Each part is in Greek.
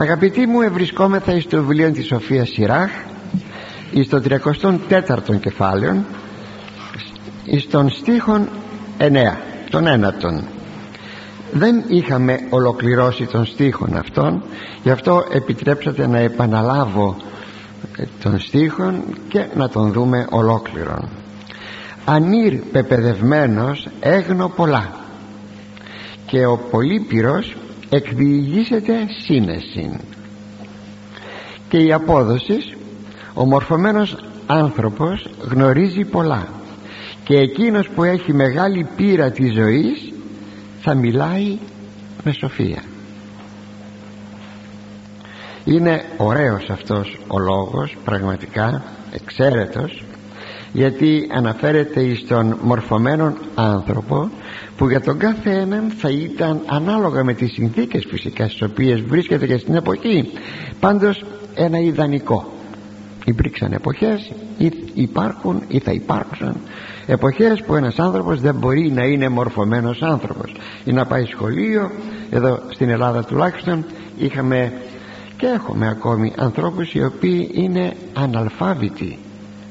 Αγαπητοί μου ευρισκόμεθα εις το βιβλίο της Σοφίας Σιράχ εις το 34ο κεφάλαιο εις τον στίχον 9 τον ένατον. Δεν είχαμε ολοκληρώσει τον στίχον αυτόν γι' αυτό επιτρέψατε να επαναλάβω τον στίχον και να τον δούμε ολόκληρον. Ανήρ πεπαιδευμένος έγνω πολλά και ο Πολύπυρος εκδιηγήσεται σύνεση και η απόδοση ο μορφωμένος άνθρωπος γνωρίζει πολλά. Και εκείνος που έχει μεγάλη πείρα της ζωής θα μιλάει με σοφία. Είναι ωραίος αυτός ο λόγος πραγματικά εξαίρετος γιατί αναφέρεται στον μορφωμένο άνθρωπο που για τον κάθε έναν θα ήταν ανάλογα με τις συνθήκες φυσικά στις οποίες βρίσκεται και στην εποχή. Πάντως ένα ιδανικό. Υπήρξαν εποχές ή υπάρχουν ή θα υπάρξουν εποχές που ένας άνθρωπος δεν μπορεί να είναι μορφωμένος άνθρωπος. Ή να πάει σχολείο εδώ στην Ελλάδα τουλάχιστον είχαμε και έχουμε ακόμη ανθρώπους οι οποίοι είναι αναλφάβητοι.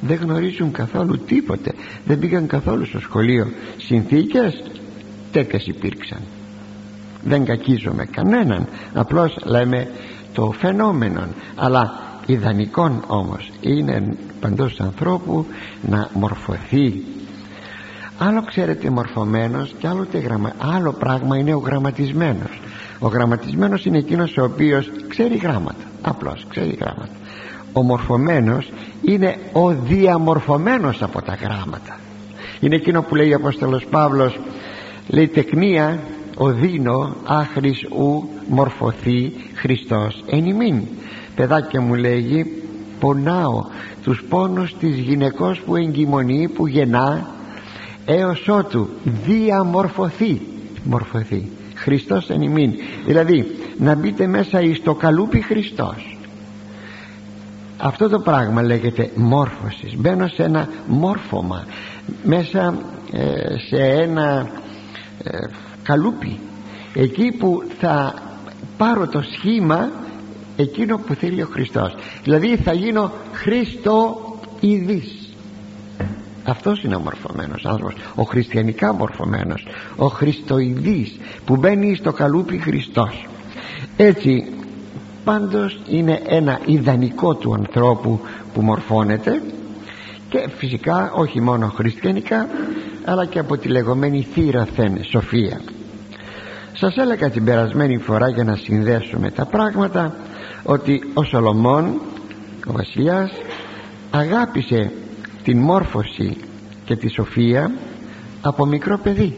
Δεν γνωρίζουν καθόλου τίποτε. Δεν πήγαν καθόλου στο σχολείο. Συνθήκες τέτοιες υπήρξαν. Δεν κακίζομαι κανέναν. Απλώς λέμε το φαινόμενο αλλά ιδανικόν όμως είναι παντός ανθρώπου να μορφωθεί. Άλλο ξέρετε μορφωμένος και άλλο, γραμμα... άλλο πράγμα είναι ο γραμματισμένος. Ο γραμματισμένος είναι εκείνος ο οποίος ξέρει γράμματα. Απλώς ξέρει γράμματα. Ο μορφωμένος είναι ο διαμορφωμένος από τα γράμματα. Είναι εκείνο που λέει ο Απόστολος Παύλος λέει τεκνία οδύνο άχρης ου μορφωθεί Χριστός. Εν ημίν. Παιδάκια μου λέγει πονάω τους πόνους της γυναικός που εγκυμονεί που γεννά έως ότου διαμορφωθεί. Μορφωθεί. Χριστός εν ημίν. Δηλαδή να μπείτε μέσα εις το καλούπι Χριστός. Αυτό το πράγμα λέγεται μόρφωσης. Μπαίνω σε ένα μόρφωμα. Μέσα ε, σε ένα ε, καλούπι. Εκεί που θα πάρω το σχήμα εκείνο που θέλει ο Χριστός. Δηλαδή θα γίνω Χριστό ειδής αυτός είναι ο μορφωμένος άνθρωπος. Ο χριστιανικά μορφωμένος. Ο χριστοειδής που μπαίνει στο καλούπι Χριστός. Έτσι πάντως είναι ένα ιδανικό του ανθρώπου που μορφώνεται. Και φυσικά όχι μόνο χριστιανικά αλλά και από τη λεγόμενη θύρα σοφία. Σας έλεγα την περασμένη φορά για να συνδέσουμε τα πράγματα ότι ο Σολομών ο βασιλιάς αγάπησε την μόρφωση και τη σοφία από μικρό παιδί.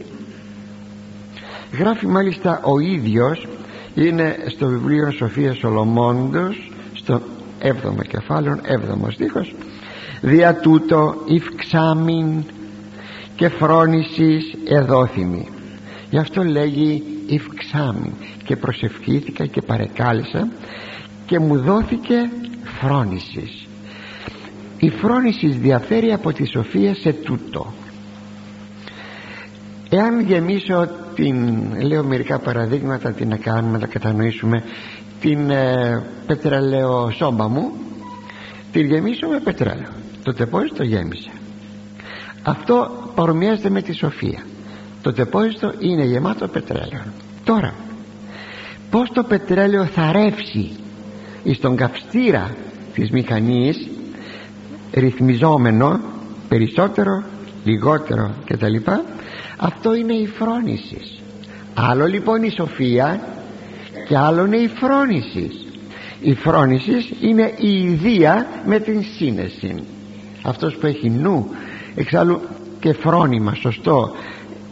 Γράφει μάλιστα ο ίδιος είναι στο βιβλίο Σοφίας Σολομώντος στο 7ο κεφάλαιο 7ο στίχος δια τούτο υφξάμιν και φρόνησης εδόθημη γι' αυτό λέγει υφξάμιν και προσευχήθηκα και παρεκάλεσα και μου δόθηκε φρόνησης. Η φρόνησης διαφέρει από τη σοφία σε τούτο. Εάν γεμίσω την λέω μερικά παραδείγματα τι να κάνουμε να κατανοήσουμε την ε, πετρελαίο σόμπα μου την γεμίσω με πετρέλαιο. Το τεπόιστο γέμισε. Αυτό παρομοιάζεται με τη σοφία. Το τεπόιστο είναι γεμάτο πετρέλαιο. Τώρα πως το πετρέλαιο θα ρεύσει εις τον καυστήρα της μηχανής ρυθμιζόμενο περισσότερο λιγότερο κτλ. Αυτό είναι η φρόνησης. Άλλο λοιπόν η σοφία και άλλο είναι η φρόνησης. Η φρόνησης είναι η ιδία με την σύνεση. Αυτός που έχει νου εξάλλου και φρόνημα σωστό.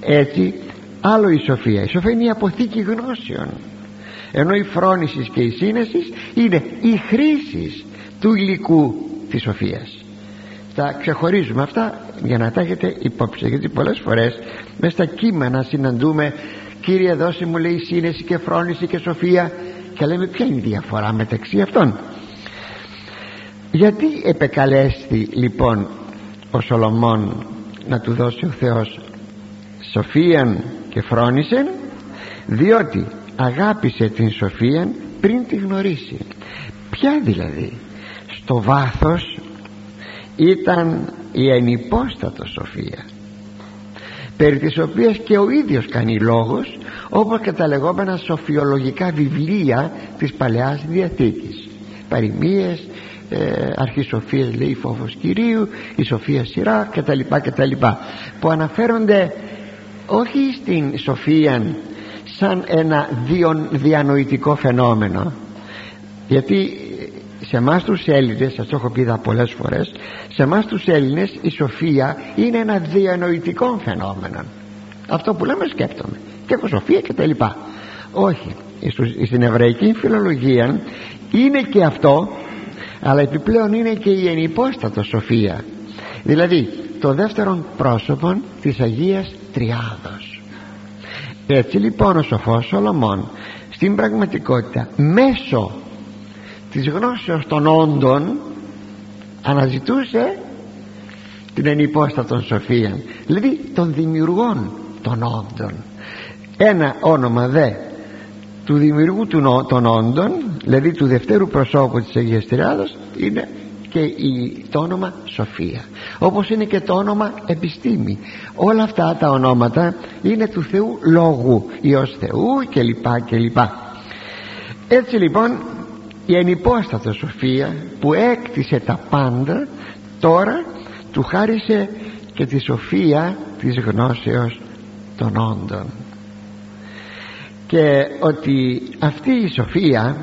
Έτσι άλλο η σοφία. Η σοφία είναι η αποθήκη γνώσεων. Ενώ η φρόνησης και η σύνεσης είναι η χρήση του υλικού της σοφίας. Τα ξεχωρίζουμε αυτά για να τα έχετε υπόψη γιατί πολλές φορές μέσα στα κείμενα συναντούμε Κύριε δώσε μου λέει σύνεση και φρόνηση και σοφία και λέμε ποια είναι η διαφορά μεταξύ αυτών; Γιατί επεκαλέστη λοιπόν ο Σολομών να του δώσει ο Θεός σοφίαν και φρόνησεν διότι αγάπησε την σοφίαν πριν τη γνωρίσει. Ποια δηλαδή; Στο βάθος ήταν η ενυπόστατο σοφία περί της οποίας και ο ίδιος κάνει λόγος όπως και τα λεγόμενα σοφιολογικά βιβλία της Παλαιάς Διαθήκης. Παροιμίες ε, αρχισοφίες λέει φόβος Κυρίου η Σοφία Σειρά κτλ κτλ που αναφέρονται όχι στην Σοφία σαν ένα διανοητικό φαινόμενο γιατί σε εμάς τους Έλληνες σας το έχω πει πολλές φορές σε εμάς τους Έλληνες η σοφία είναι ένα διανοητικό φαινόμενο. Αυτό που λέμε σκέπτομαι. Και έχω σοφία και τα λοιπά. Όχι. Στην εβραϊκή φιλολογία είναι και αυτό αλλά επιπλέον είναι και η ενυπόστατο σοφία. Δηλαδή το δεύτερο πρόσωπο της Αγίας Τριάδος. Έτσι λοιπόν ο σοφός Σολομών στην πραγματικότητα μέσω της γνώσεως των όντων αναζητούσε την ενυπόστατον σοφία. Δηλαδή των δημιουργών των όντων. Ένα όνομα δε του δημιουργού των όντων δηλαδή του δευτέρου προσώπου της Αγίας Τριάδος είναι και η, το όνομα Σοφία. Όπως είναι και το όνομα Επιστήμη. Όλα αυτά τα ονόματα είναι του Θεού Λόγου Υιός Θεού και λοιπά και λοιπά έτσι λοιπόν η ενυπόστατο Σοφία που έκτισε τα πάντα τώρα του χάρισε και τη σοφία της γνώσεως των όντων και ότι αυτή η σοφία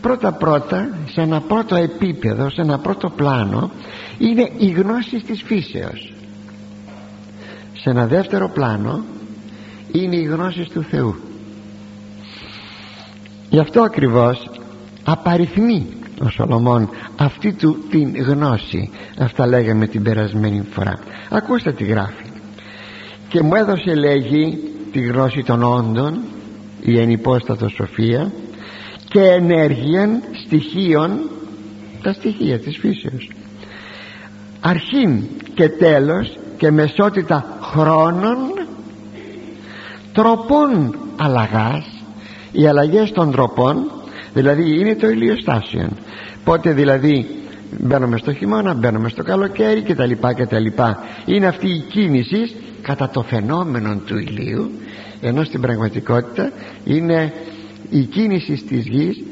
πρώτα πρώτα σε ένα πρώτο επίπεδο σε ένα πρώτο πλάνο είναι η γνώση της φύσεως. Σε ένα δεύτερο πλάνο είναι η γνώση του Θεού. Γι' αυτό ακριβώς απαριθμεί ο Σολομών αυτή του την γνώση. Αυτά λέγαμε την περασμένη φορά. Ακούστε τι γράφει. Και μου έδωσε λέγει τη γνώση των όντων η ενυπόστατος σοφία και ενέργεια στοιχείων τα στοιχεία της φύσεως. Αρχήν και τέλος και μεσότητα χρόνων τροπών αλλαγάς οι αλλαγές των τροπών δηλαδή είναι το ηλιοστάσιο πότε δηλαδή μπαίνουμε στο χειμώνα μπαίνουμε στο καλοκαίρι και τα λοιπά και τα λοιπά είναι αυτή η κίνηση κατά το φαινόμενο του ηλίου ενώ στην πραγματικότητα είναι η κίνηση της γης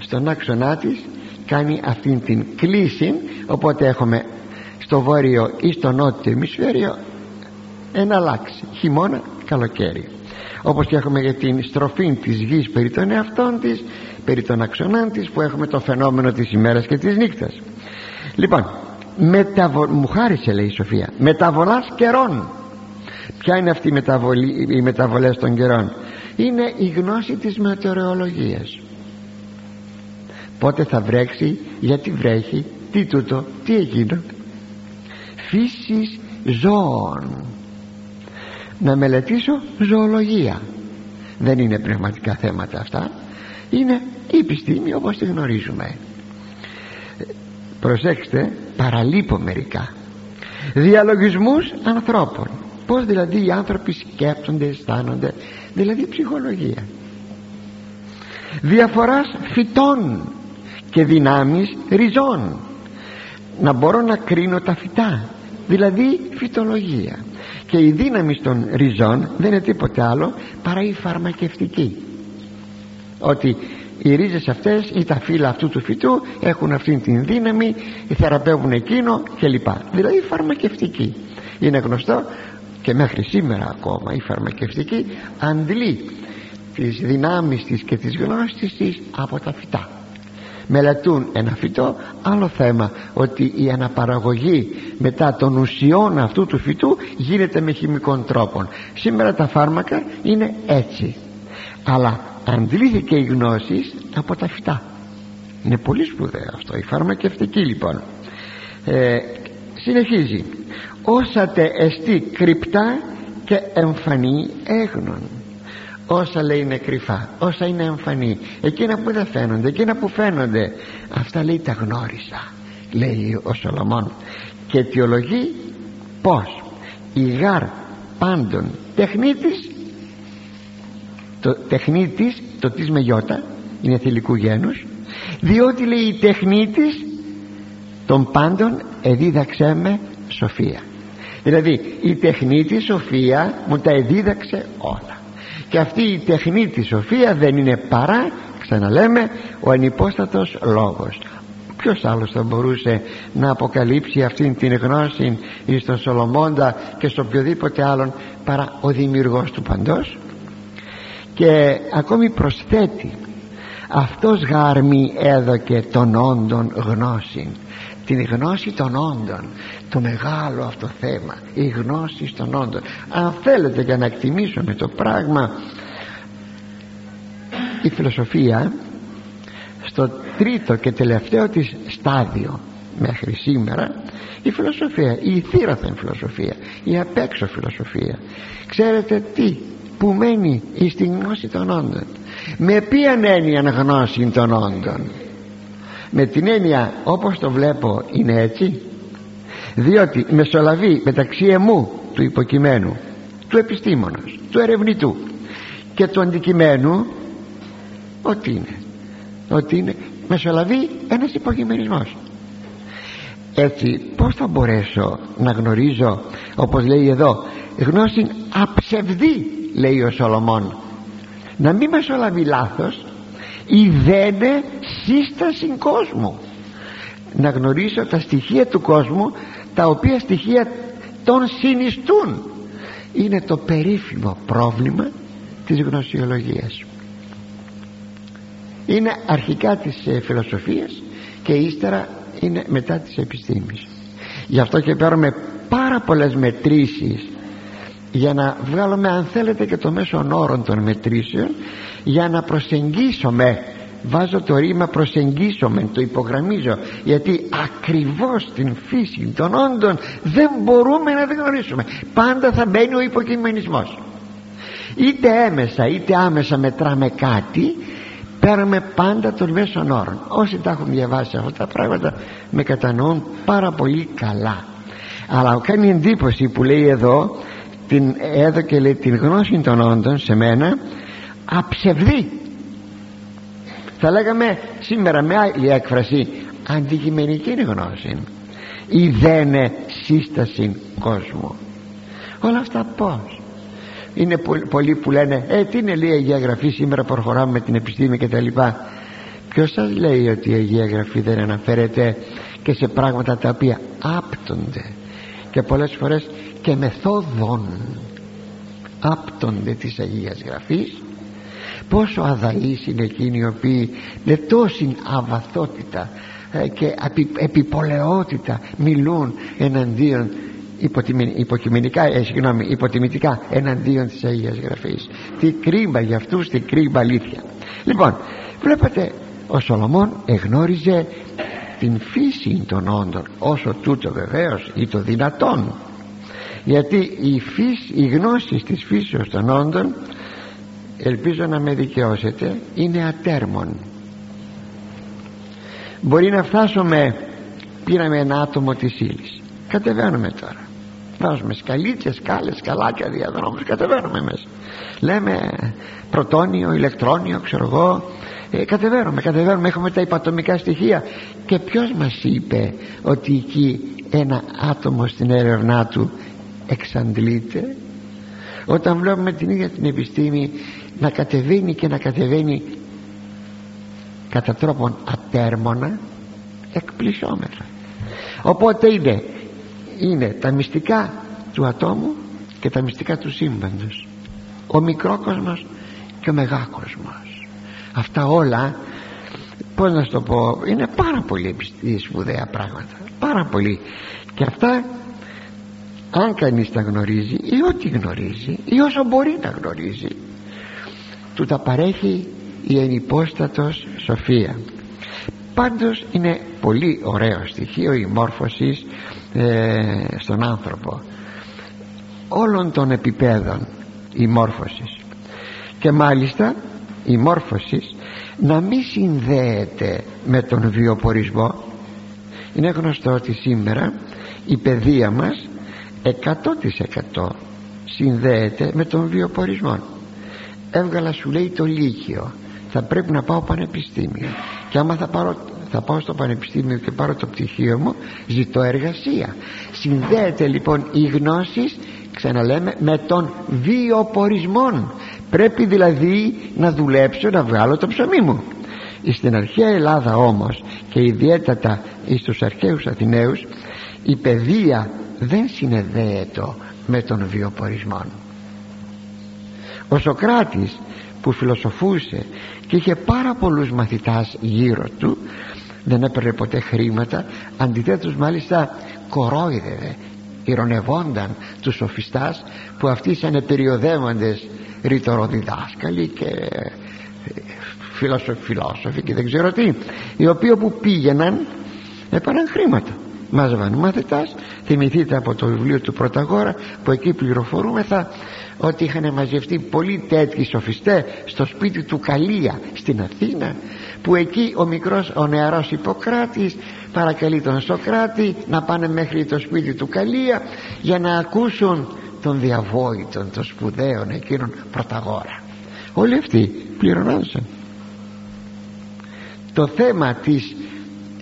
στον άξονά της κάνει αυτήν την κλίση οπότε έχουμε στο βόρειο ή στο νότιο ημισφαίριο ένα αλλάξει χειμώνα καλοκαίρι. Όπως και έχουμε για την στροφή της γης περί των εαυτών της περί των αξονών της που έχουμε το φαινόμενο της ημέρας και της νύχτας. Λοιπόν μεταβο... μου χάρισε λέει η Σοφία μεταβολάς καιρών ποια είναι αυτή η, μεταβολή, οι μεταβολές των καιρών; Είναι η γνώση της μετεωρολογίας. Πότε θα βρέξει γιατί βρέχει τι τούτο τι εκείνο. Φύσης ζώων. Να μελετήσω ζωολογία. Δεν είναι πνευματικά θέματα αυτά. Είναι η επιστήμη όπως τη γνωρίζουμε. Προσέξτε παραλείπω μερικά. Διαλογισμούς ανθρώπων πως δηλαδή οι άνθρωποι σκέπτονται αισθάνονται. Δηλαδή ψυχολογία. Διαφοράς φυτών και δυνάμεις ριζών. Να μπορώ να κρίνω τα φυτά. Δηλαδή φυτολογία. Και η δύναμη των ριζών δεν είναι τίποτε άλλο παρά η φαρμακευτική. Ότι οι ρίζες αυτές ή τα φύλλα αυτού του φυτού έχουν αυτήν την δύναμη θεραπεύουν εκείνο κλπ. Δηλαδή φαρμακευτική. Είναι γνωστό και μέχρι σήμερα ακόμα η φαρμακευτική αντλεί τις δυνάμεις της και τις γνώσεις της από τα φυτά. Μελετούν ένα φυτό άλλο θέμα ότι η αναπαραγωγή μετά των ουσιών αυτού του φυτού γίνεται με χημικών τρόπων. Σήμερα τα φάρμακα είναι έτσι. Αλλά αντλήθηκε η γνώση από τα φυτά. Είναι πολύ σπουδαίο αυτό. Η φαρμακευτική λοιπόν ε, συνεχίζει όσατε εστί κρυπτά και εμφανή έγνων. Όσα λέει είναι κρυφά όσα είναι εμφανή. Εκείνα που δεν φαίνονται εκείνα που φαίνονται αυτά λέει τα γνώρισα λέει ο Σολομών. Και αιτιολογεί πως η γάρ πάντων τεχνίτης το τεχνίτης το της με γιώτα είναι θηλυκού γένους διότι λέει η τεχνή της των πάντων εδίδαξέ με σοφία δηλαδή η τεχνή της σοφία μου τα εδίδαξε όλα. Και αυτή η τεχνή της σοφία δεν είναι παρά ξαναλέμε ο ανυπόστατος λόγος. Ποιος άλλος θα μπορούσε να αποκαλύψει αυτήν την γνώση στον Σολομώντα και στο οποιοδήποτε άλλον παρά ο δημιουργός του παντός; Και ακόμη προσθέτει αυτός γάρμη έδωκε των όντων γνώση την γνώση των όντων. Το μεγάλο αυτό θέμα η γνώση των όντων. Αν θέλετε για να εκτιμήσουμε το πράγμα η φιλοσοφία στο τρίτο και τελευταίο της στάδιο μέχρι σήμερα η φιλοσοφία, η θύρωθεν φιλοσοφία η απέξω φιλοσοφία ξέρετε τι που μένει στην γνώση των όντων. Με ποια έννοια γνώση των όντων; Με την έννοια όπως το βλέπω είναι έτσι. Διότι μεσολαβεί μεταξύ εμού του υποκειμένου του επιστήμονος, του ερευνητού και του αντικειμένου ότι είναι ότι είναι μεσολαβεί ένας υποκειμενισμός. Έτσι πως θα μπορέσω να γνωρίζω όπως λέει εδώ γνώση αψευδή λέει ο Σολομών να μην μεσολαβεί λάθος ιδένε σύσταση κόσμου. Να γνωρίσω τα στοιχεία του κόσμου τα οποία στοιχεία τον συνιστούν. Είναι το περίφημο πρόβλημα της γνωσιολογίας. Είναι αρχικά της ε, φιλοσοφίας και ύστερα είναι μετά της επιστήμης. Γι' αυτό και παίρνουμε πάρα πολλές μετρήσεις για να βγάλουμε αν θέλετε και το μέσο όρων των μετρήσεων για να προσεγγίσουμε βάζω το ρήμα προσεγγίσουμε το υπογραμμίζω γιατί ακριβώς την φύση των όντων δεν μπορούμε να την γνωρίσουμε. Πάντα θα μπαίνει ο υποκειμενισμός. Είτε έμεσα είτε άμεσα μετράμε κάτι παίρνουμε πάντα των μέσων όρων. Όσοι τα έχουν διαβάσει αυτά τα πράγματα με κατανοούν πάρα πολύ καλά. Αλλά κάνει εντύπωση που λέει εδώ την, εδώ και λέει την γνώση των όντων σε μένα αψευδή θα λέγαμε σήμερα με άλλη έκφραση αντικειμενική γνώση. Ή δεν σύσταση κόσμου. Όλα αυτά πως είναι πολλοί που λένε ε τι είναι λέει η Αγία Γραφή σήμερα προχωράμε με την επιστήμη και τα λοιπά ποιος σας λέει ότι η Αγία Γραφή δεν αναφέρεται και σε πράγματα τα οποία άπτονται και πολλές φορές και μεθόδων άπτονται της Αγίας Γραφής πόσο αδαείς είναι εκείνοι οι οποίοι με τόση αβαθότητα ε, και επιπολαιότητα μιλούν εναντίον υποκειμενικά, ε, συγγνώμη, υποτιμητικά εναντίον της Αγίας Γραφής. Τι κρίμα για αυτούς, τι κρίμα αλήθεια. Λοιπόν, βλέπετε ο Σολομών εγνώριζε την φύση των όντων όσο τούτο βεβαίως ή το δυνατόν. Γιατί η, φύση, η γνώση της φύσεως των όντων ελπίζω να με δικαιώσετε. Είναι ατέρμον. Μπορεί να φτάσουμε πήραμε ένα άτομο της ύλης. κατεβαίνουμε τώρα. Βάζουμε σκαλίτσες, σκάλες, σκαλάκια διαδρόμους. Κατεβαίνουμε μέσα. Λέμε πρωτόνιο, ηλεκτρόνιο ξέρω εγώ. Ε, κατεβαίνουμε, κατεβαίνουμε. Έχουμε τα υπατομικά στοιχεία. Και ποιος μας είπε ότι εκεί ένα άτομο στην έρευνά του εξαντλείται; Όταν βλέπουμε την ίδια την επιστήμη να κατεβαίνει και να κατεβαίνει κατά τρόπον ατέρμονα εκπλησόμεθα. Οπότε είναι είναι τα μυστικά του ατόμου και τα μυστικά του σύμπαντος. Ο μικρόκοσμος και ο μεγάκοσμος. Αυτά όλα πως να σου το πω είναι πάρα πολύ σπουδαία πράγματα. Πάρα πολύ. Και αυτά αν κανείς τα γνωρίζει ή ό,τι γνωρίζει ή όσο μπορεί να γνωρίζει του τα παρέχει η ενυπόστατος σοφία. Πάντως είναι πολύ ωραίο στοιχείο η μόρφωσης ε, στον άνθρωπο. Όλων των επιπέδων η μόρφωσης. Και μάλιστα η μόρφωσης να μην συνδέεται με τον βιοπορισμό. Είναι γνωστό ότι σήμερα η παιδεία μας 100% συνδέεται με τον βιοπορισμό έβγαλα σου λέει το λύκειο. Θα πρέπει να πάω πανεπιστήμιο. Και άμα θα, πάρω, θα πάω στο πανεπιστήμιο και πάρω το πτυχίο μου ζητώ εργασία. Συνδέεται λοιπόν η γνώση ξαναλέμε με τον βιοπορισμό. Πρέπει δηλαδή να δουλέψω να βγάλω το ψωμί μου. Στην αρχαία Ελλάδα όμως και ιδιαίτερα στους αρχαίους Αθηναίους η παιδεία δεν συνεδέεται με τον βιοπορισμό ο Σοκράτης που φιλοσοφούσε και είχε πάρα πολλούς μαθητάς γύρω του δεν έπαιρνε ποτέ χρήματα αντιθέτως μάλιστα κορόιδευε ηρωνευόνταν τους σοφιστάς που αυτοί ήταν περιοδεύοντες ρητοροδιδάσκαλοι και ε, φιλόσοφοι και δεν ξέρω τι οι οποίοι όπου πήγαιναν έπαιρναν χρήματα. Μάζευαν μάθητας θυμηθείτε από το βιβλίο του Πρωταγόρα που εκεί πληροφορούμεθα ότι είχαν μαζευτεί πολλοί τέτοιοι σοφιστές στο σπίτι του Καλία στην Αθήνα που εκεί ο μικρός ο νεαρός Ιπποκράτης παρακαλεί τον Σοκράτη να πάνε μέχρι το σπίτι του Καλία για να ακούσουν τον διαβόητον των σπουδαίων εκείνων Πρωταγόρα. Όλοι αυτοί πληρωνόντουσαν το θέμα της,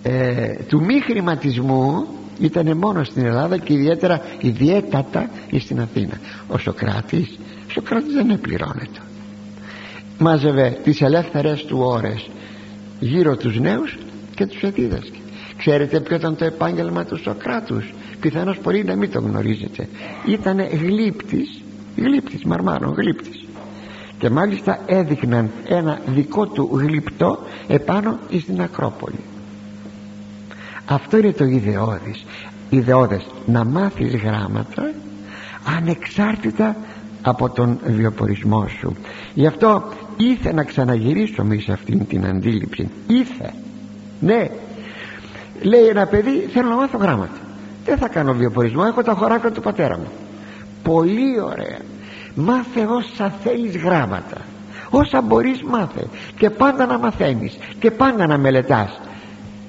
ε, του μη χρηματισμού ήταν μόνο στην Ελλάδα και ιδιαίτερα ιδιαίτατα στην Αθήνα. Ο Σοκράτης ο Σοκράτης δεν επληρώνεται. Μάζευε τις ελεύθερες του ώρες γύρω τους νέους και τους εδίδασκε ξέρετε ποιο ήταν το επάγγελμα του Σοκράτους; Πιθανώς μπορεί να μην το γνωρίζετε. Ήταν γλύπτης γλύπτης μαρμάρων γλύπτης. Και μάλιστα έδειχναν ένα δικό του γλυπτό επάνω στην Ακρόπολη αυτό είναι το ιδεώδης. Ιδεώδες να μάθεις γράμματα ανεξάρτητα από τον βιοπορισμό σου. Γι' αυτό ήθε να ξαναγυρίσω σε αυτήν την αντίληψη. Ήθε. Ναι. Λέει ένα παιδί θέλω να μάθω γράμματα. Δεν θα κάνω βιοπορισμό έχω τα χωράκια του πατέρα μου πολύ ωραία. Μάθε όσα θέλεις γράμματα. Όσα μπορείς μάθε. Και πάντα να μαθαίνεις. Και πάντα να μελετάς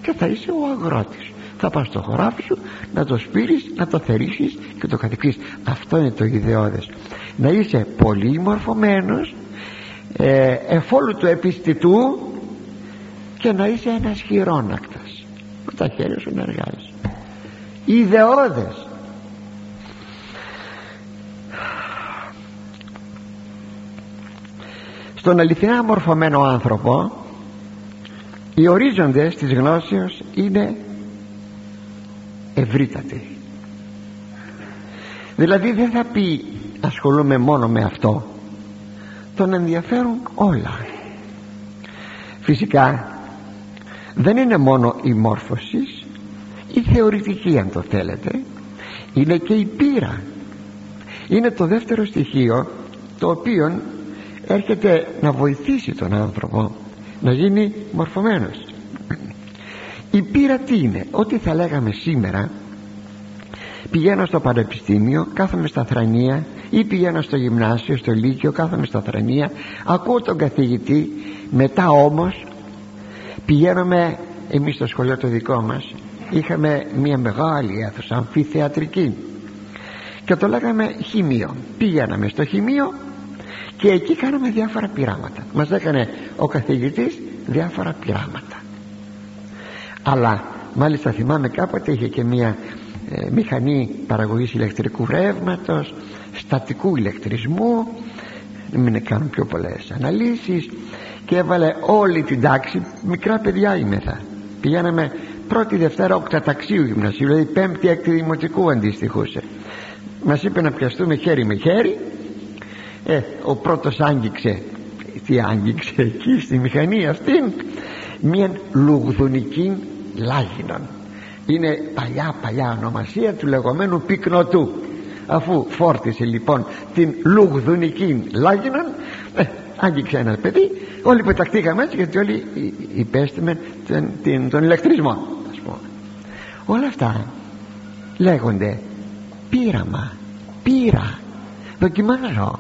και θα είσαι ο αγρότης. Θα πας στο χωράφι σου να το σπείρεις να το θερήσεις και το κατοικείς. Αυτό είναι το ιδεώδες. Να είσαι πολύ μορφωμένος ε, εφόλου του επιστητού και να είσαι ένας χειρόνακτας. Με τα χέρια σου να εργάζεσαι. Ιδεώδες. Στον αληθινά μορφωμένο άνθρωπο οι ορίζοντες της γνώσεως είναι ευρύτατοι. Δηλαδή δεν θα πει ασχολούμαι μόνο με αυτό τον ενδιαφέρουν όλα. Φυσικά δεν είναι μόνο η μόρφωσης η θεωρητική αν το θέλετε είναι και η πείρα. Είναι το δεύτερο στοιχείο το οποίο έρχεται να βοηθήσει τον άνθρωπο να γίνει μορφωμένος. Η πείρα τι είναι; Ό,τι θα λέγαμε σήμερα πηγαίνω στο πανεπιστήμιο κάθομαι στα θρανία ή πηγαίνω στο γυμνάσιο, στο λύκειο κάθομαι στα θρανία ακούω τον καθηγητή μετά όμως πηγαίνουμε εμείς στο σχολείο το δικό μας είχαμε μια μεγάλη αίθουσα αμφιθεατρική και το λέγαμε χημείο. Πηγαίναμε στο χημείο και εκεί κάναμε διάφορα πειράματα. Μας έκανε ο καθηγητής διάφορα πειράματα. Αλλά μάλιστα θυμάμαι κάποτε είχε και μια ε, μηχανή παραγωγής ηλεκτρικού ρεύματος στατικού ηλεκτρισμού μην κάνουν πιο πολλές αναλύσεις και έβαλε όλη την τάξη. Μικρά παιδιά είμεθα πηγαίναμε πρώτη Δευτέρα οκταταξίου γυμνασίου δηλαδή πέμπτη έκτη δημοτικού αντιστοιχούσε μας είπε να πιαστούμε χέρι με χέρι ε, ο πρώτος άγγιξε. Τι άγγιξε εκεί στη μηχανή αυτήν μια λουγδουνική λάγινον. Είναι παλιά παλιά ονομασία του λεγόμενου πυκνοτού. Αφού φόρτισε λοιπόν την λουγδουνική λάγινον ε, άγγιξε ένας παιδί. Όλοι πεταχτήκαμε έτσι γιατί όλοι υπέστημε τον, τον ηλεκτρισμό ας πούμε. όλα αυτά λέγονται πείραμα πείρα. Δοκιμάζω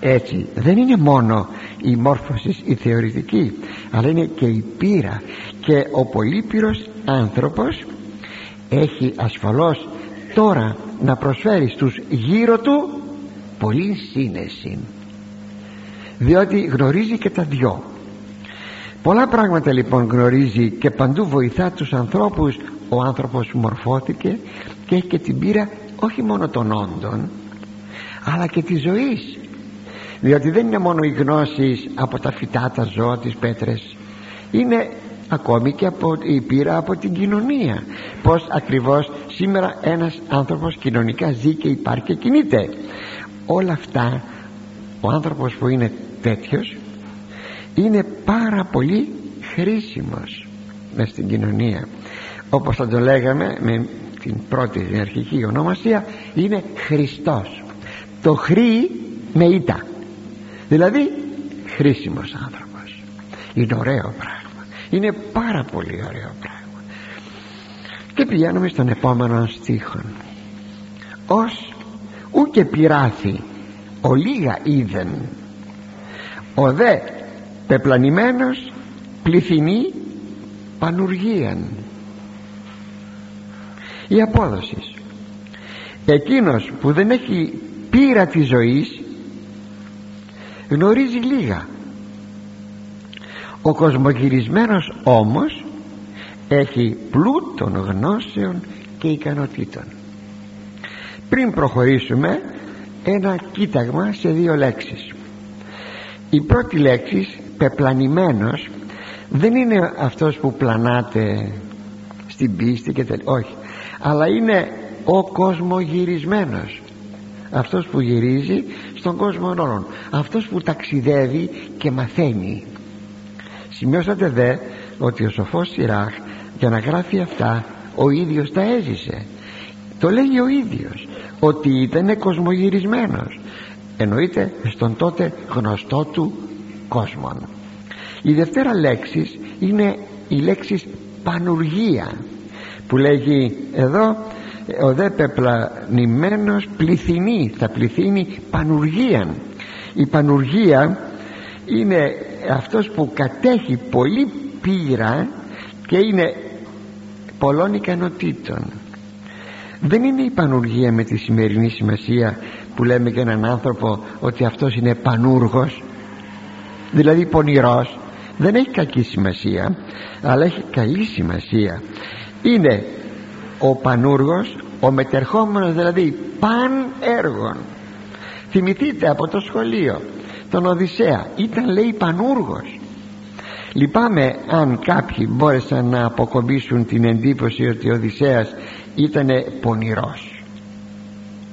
έτσι δεν είναι μόνο η μόρφωσης η θεωρητική αλλά είναι και η πείρα. Και ο πολύπυρος άνθρωπος έχει ασφαλώς τώρα να προσφέρει στους γύρω του πολύ σύνεση. Διότι γνωρίζει και τα δυο. Πολλά πράγματα λοιπόν γνωρίζει και παντού βοηθά τους ανθρώπους. Ο άνθρωπος μορφώθηκε και έχει και την πείρα όχι μόνο των όντων αλλά και της ζωής διότι δεν είναι μόνο οι γνώσεις από τα φυτά, τα ζώα, τις πέτρες. Είναι ακόμη και από, η πείρα από την κοινωνία. Πως ακριβώς σήμερα ένας άνθρωπος κοινωνικά ζει και υπάρχει και κινείται. Όλα αυτά ο άνθρωπος που είναι τέτοιος είναι πάρα πολύ χρήσιμος μες στην κοινωνία. Όπως θα το λέγαμε με την πρώτη την αρχική ονομασία είναι Χριστός. Το χρή με ήττα δηλαδή χρήσιμος άνθρωπος. Είναι ωραίο πράγμα. Είναι πάρα πολύ ωραίο πράγμα. Και πηγαίνουμε στον επόμενο στίχο. Ως ου και πειράθη ο λίγα είδεν ο δε πεπλανημένος πληθυνή πανουργίαν. Η απόδοση. Εκείνος που δεν έχει πείρα της ζωής γνωρίζει λίγα. Ο κοσμογυρισμένος όμως έχει πλούτων γνώσεων και ικανοτήτων. Πριν προχωρήσουμε ένα κοίταγμα σε δύο λέξεις. Η πρώτη λέξη πεπλανημένος δεν είναι αυτός που πλανάται στην πίστη και τελ... όχι. Αλλά είναι ο κοσμογυρισμένος. Αυτός που γυρίζει στον κόσμο όλων. Αυτός που ταξιδεύει και μαθαίνει. Σημειώσατε δε ότι ο σοφός Σιράχ για να γράφει αυτά ο ίδιος τα έζησε. Το λέει ο ίδιος ότι ήταν κοσμογυρισμένος. Εννοείται στον τότε γνωστό του κόσμο η δευτέρα λέξης είναι η λέξη πανουργία που λέγει εδώ ο δε πεπλανημένος πληθυνεί θα πληθύνει πανουργίαν. Η πανουργία είναι αυτός που κατέχει πολύ πείρα και είναι πολλών ικανοτήτων. Δεν είναι η πανουργία με τη σημερινή σημασία που λέμε για έναν άνθρωπο ότι αυτός είναι πανούργος δηλαδή πονηρός. Δεν έχει κακή σημασία αλλά έχει καλή σημασία. Είναι ο πανούργος ο μετερχόμενος δηλαδή παν έργων. Θυμηθείτε από το σχολείο τον Οδυσσέα ήταν λέει πανούργος. Λυπάμαι αν κάποιοι μπόρεσαν να αποκομπήσουν την εντύπωση ότι ο Οδυσσέας ήταν πονηρός.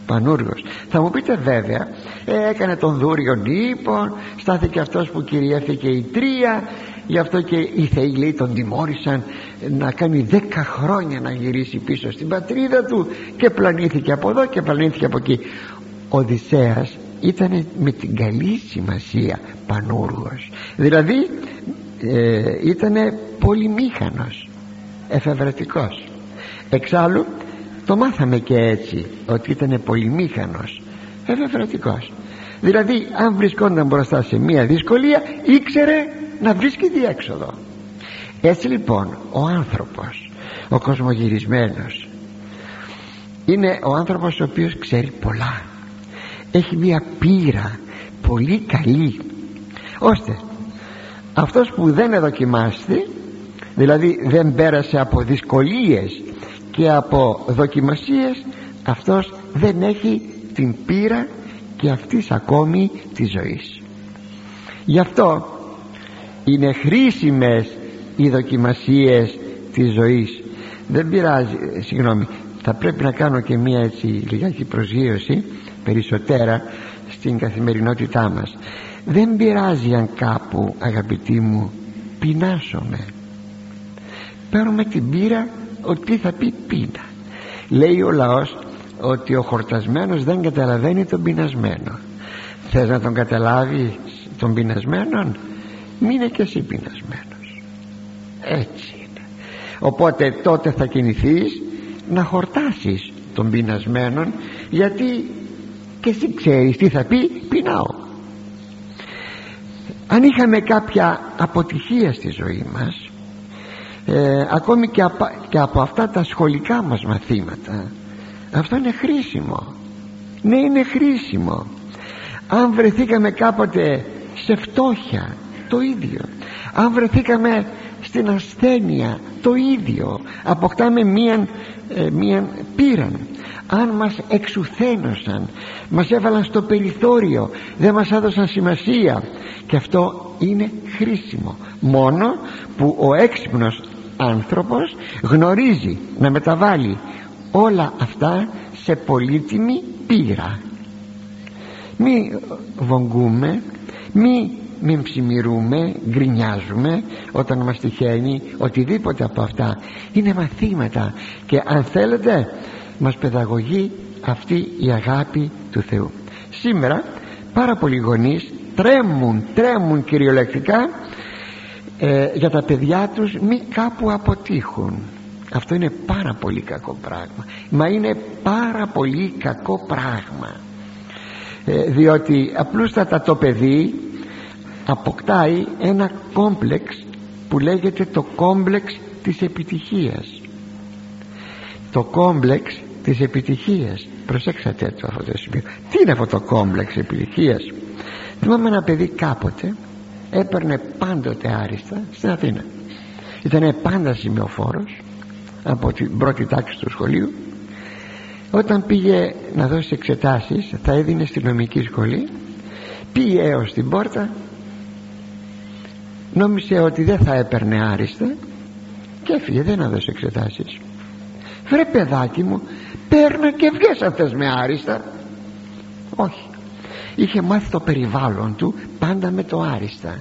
Πανούργος. Θα μου πείτε βέβαια ε, έκανε τον δούριο ύπο στάθηκε αυτός που κυριεύθηκε η τρία γι' αυτό και οι θεοί λέει τον τιμώρησαν να κάνει δέκα χρόνια να γυρίσει πίσω στην πατρίδα του και πλανήθηκε από εδώ και πλανήθηκε από εκεί. Ο Οδυσσέας ήταν με την καλή σημασία πανούργος. Δηλαδή ε, ήταν πολυμήχανος εφευρετικός. Εξάλλου το μάθαμε και έτσι ότι ήταν πολυμήχανος εφευρετικός. Δηλαδή αν βρισκόταν μπροστά σε μια δυσκολία ήξερε να βρίσκει διέξοδο. Έτσι λοιπόν ο άνθρωπος ο κοσμογυρισμένος είναι ο άνθρωπος ο οποίος ξέρει πολλά. Έχει μια πείρα πολύ καλή ώστε αυτός που δεν εδοκιμάστη δηλαδή δεν πέρασε από δυσκολίες και από δοκιμασίες αυτός δεν έχει την πείρα και αυτής ακόμη τη ζωής. Γι' αυτό είναι χρήσιμες οι δοκιμασίες της ζωής. Δεν πειράζει συγγνώμη θα πρέπει να κάνω και μία έτσι λιγάκι προσγείωση περισσότερα στην καθημερινότητά μας. Δεν πειράζει αν κάπου αγαπητοί μου πεινάσουμε παίρνουμε την πείρα ότι θα πει πείνα. Λέει ο λαός ότι ο χορτασμένος δεν καταλαβαίνει τον πεινασμένο. Θες να τον καταλάβεις τον πεινασμένο μείνε και εσύ πεινασμένος έτσι είναι. Οπότε τότε θα κινηθείς να χορτάσεις τον πεινασμένο γιατί και εσύ ξέρεις τι θα πει πεινάω αν είχαμε κάποια αποτυχία στη ζωή μας ε, ακόμη και, και από αυτά τα σχολικά μας μαθήματα αυτό είναι χρήσιμο. Ναι είναι χρήσιμο. Αν βρεθήκαμε κάποτε σε φτώχεια το ίδιο. Αν βρεθήκαμε στην ασθένεια το ίδιο. Αποκτάμε μία, ε, μία πείραν. Αν μας εξουθένωσαν μας έβαλαν στο περιθώριο δεν μας έδωσαν σημασία. Και αυτό είναι χρήσιμο. Μόνο που ο έξυπνος άνθρωπος γνωρίζει να μεταβάλει όλα αυτά σε πολύτιμη πείρα. Μη βογγούμε μη μην ψημιρούμε, γκρινιάζουμε όταν μας τυχαίνει οτιδήποτε από αυτά. Είναι μαθήματα και αν θέλετε μας παιδαγωγεί αυτή η αγάπη του Θεού. Σήμερα πάρα πολλοί γονείς τρέμουν, τρέμουν κυριολεκτικά ε, για τα παιδιά τους μη κάπου αποτύχουν. Αυτό είναι πάρα πολύ κακό πράγμα. Μα είναι πάρα πολύ κακό πράγμα. Ε, διότι απλούστατα το παιδί αποκτάει ένα κόμπλεξ που λέγεται το κόμπλεξ της επιτυχίας. Το κόμπλεξ της επιτυχίας. Προσέξατε το αυτό το σημείο. Τι είναι αυτό το κόμπλεξ επιτυχίας; Θυμάμαι ένα παιδί κάποτε έπαιρνε πάντοτε άριστα στην Αθήνα. Ήταν πάντα σημειοφόρος από την πρώτη τάξη του σχολείου. Όταν πήγε να δώσει εξετάσεις θα έδινε στη νομική σχολή πήγε έως την πόρτα νόμισε ότι δεν θα έπαιρνε άριστα και έφυγε δεν έδωσε εξετάσεις. Βρε παιδάκι μου παίρνω και βγες αυτές με άριστα. Όχι. Είχε μάθει το περιβάλλον του πάντα με το άριστα.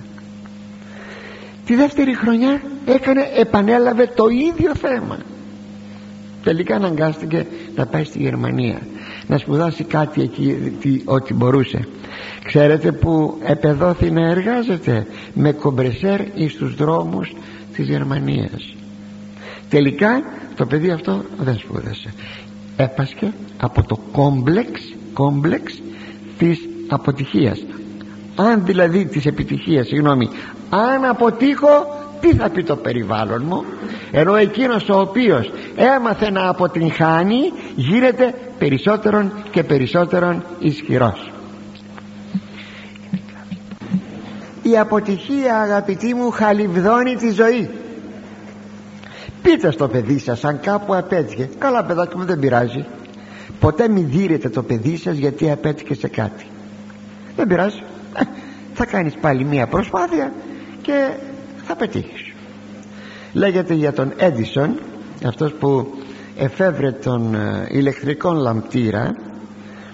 Τη δεύτερη χρονιά έκανε επανέλαβε το ίδιο θέμα. Τελικά αναγκάστηκε να πάει στη Γερμανία να σπουδάσει κάτι εκεί τι, ό,τι μπορούσε. Ξέρετε που επεδόθη να εργάζεται; Με κομπρεσέρ εις τους δρόμους της Γερμανίας. Τελικά το παιδί αυτό δεν σπούδασε. Έπασχε από το κόμπλεξ κόμπλεξ της αποτυχίας. Αν δηλαδή της επιτυχίας συγγνώμη αν αποτύχω τι θα πει το περιβάλλον μου; Ενώ εκείνος ο οποίος έμαθε να αποτυγχάνει γίνεται περισσότερον και περισσότερον ισχυρός. Η αποτυχία αγαπητοί μου χαλιβδώνει τη ζωή. Πείτε στο παιδί σας αν κάπου απέτυχε. Καλά παιδάκι μου δεν πειράζει. Ποτέ μην δίνετε το παιδί σας γιατί απέτυχε σε κάτι. Δεν πειράζει. Ε, θα κάνεις πάλι μία προσπάθεια και θα πετύχεις. Λέγεται για τον Έντισον αυτός που εφεύρε τον ε, ηλεκτρικό λαμπτήρα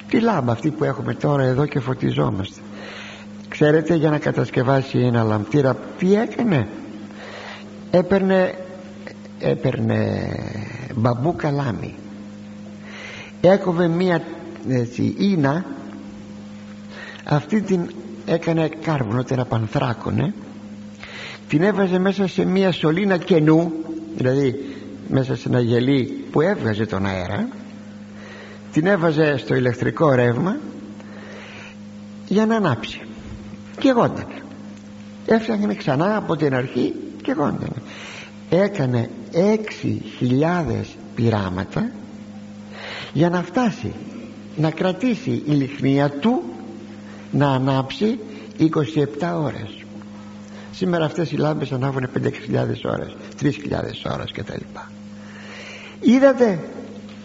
τη λάμπα αυτή που έχουμε τώρα εδώ και φωτιζόμαστε. Ξέρετε για να κατασκευάσει ένα λαμπτήρα τι έκανε; Έπαιρνε έπαιρνε μπαμπού καλάμι έκοβε μία έτσι, ίνα. Αυτή την έκανε κάρβουνο την απανθράκωνε την έβαζε μέσα σε μία σωλήνα κενού δηλαδή μέσα σε ένα γελί που έβγαζε τον αέρα. Την έβαζε στο ηλεκτρικό ρεύμα για να ανάψει. Και γόντανε έφτιαχνε ξανά από την αρχή και γόντανε έκανε έξι χιλιάδες πειράματα για να φτάσει να κρατήσει η λιχνία του να ανάψει 27 ώρες σήμερα αυτές οι λάμπες ανάβουν 5-6 ώρες 3.000 ώρες και τα λοιπά. Είδατε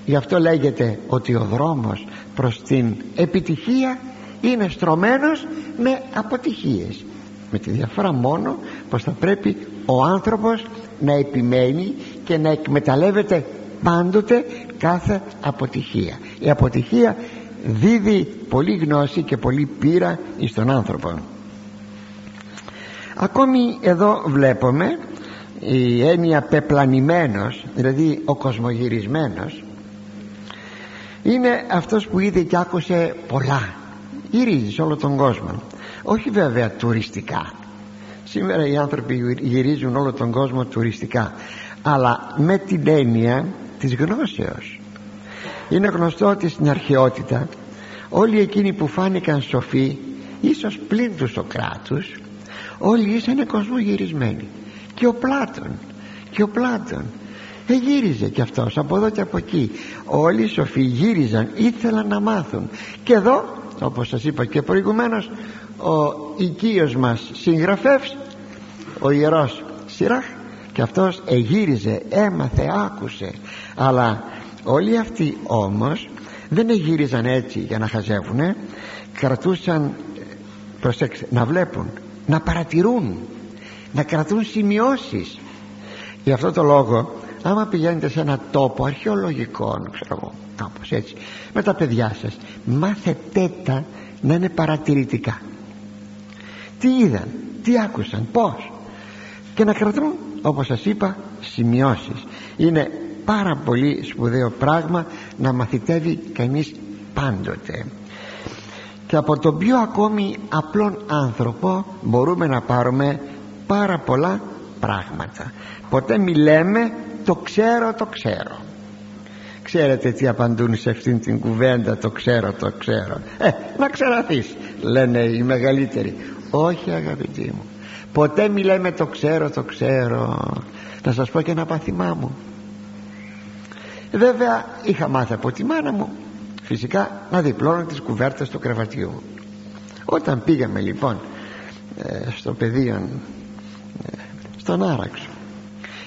γι' αυτό λέγεται ότι ο δρόμος προς την επιτυχία είναι στρωμένος με αποτυχίες. Με τη διαφορά μόνο πως θα πρέπει ο άνθρωπος να επιμένει και να εκμεταλλεύεται πάντοτε κάθε αποτυχία. Η αποτυχία δίδει πολύ γνώση και πολύ πείρα εις τον άνθρωπο ακόμη εδώ βλέπουμε η έννοια πεπλανημένος δηλαδή ο κοσμογυρισμένος είναι αυτός που είδε και άκουσε πολλά. Γυρίζεις σε όλο τον κόσμο. Όχι βέβαια τουριστικά. Σήμερα οι άνθρωποι γυρίζουν όλο τον κόσμο τουριστικά. Αλλά με την έννοια της γνώσεως. Είναι γνωστό ότι στην αρχαιότητα όλοι εκείνοι που φάνηκαν σοφοί ίσως πλην του Σοκράτους όλοι ήσαν κοσμογυρισμένοι. Και ο Πλάτων και ο Πλάτων. Γύριζε κι αυτός από εδώ και από εκεί. Όλοι οι σοφοί γύριζαν ήθελαν να μάθουν. Και εδώ όπως σας είπα και προηγουμένως ο οικείος μας συγγραφεύς ο ιερός Σιράχ και αυτός εγύριζε έμαθε άκουσε. Αλλά όλοι αυτοί όμως δεν εγύριζαν έτσι για να χαζεύουνε. Κρατούσαν προσέξτε να βλέπουν να παρατηρούν να κρατούν σημειώσεις. Γι' αυτό το λόγο άμα πηγαίνετε σε ένα τόπο αρχαιολογικό ξέρω εγώ κάπως έτσι με τα παιδιά σας μάθετε τα να είναι παρατηρητικά. Τι είδαν, τι άκουσαν, πως και να κρατούν όπως σας είπα σημειώσεις. Είναι πάρα πολύ σπουδαίο πράγμα να μαθητεύει κανείς πάντοτε και από τον πιο ακόμη απλόν άνθρωπο μπορούμε να πάρουμε πάρα πολλά πράγματα. Ποτέ μη λέμε το ξέρω το ξέρω ξέρετε τι απαντούν σε αυτήν την κουβέντα το ξέρω το ξέρω ε να ξεραθείς λένε οι μεγαλύτεροι. Όχι αγαπητοί μου. Ποτέ μη λέμε το ξέρω το ξέρω να σας πω και ένα παθημά μου. Βέβαια είχα μάθει από τη μάνα μου φυσικά να διπλώνω τις κουβέρτες του κρεβατιού. Μου όταν πήγαμε λοιπόν ε, στο πεδίο ε, στον Άραξο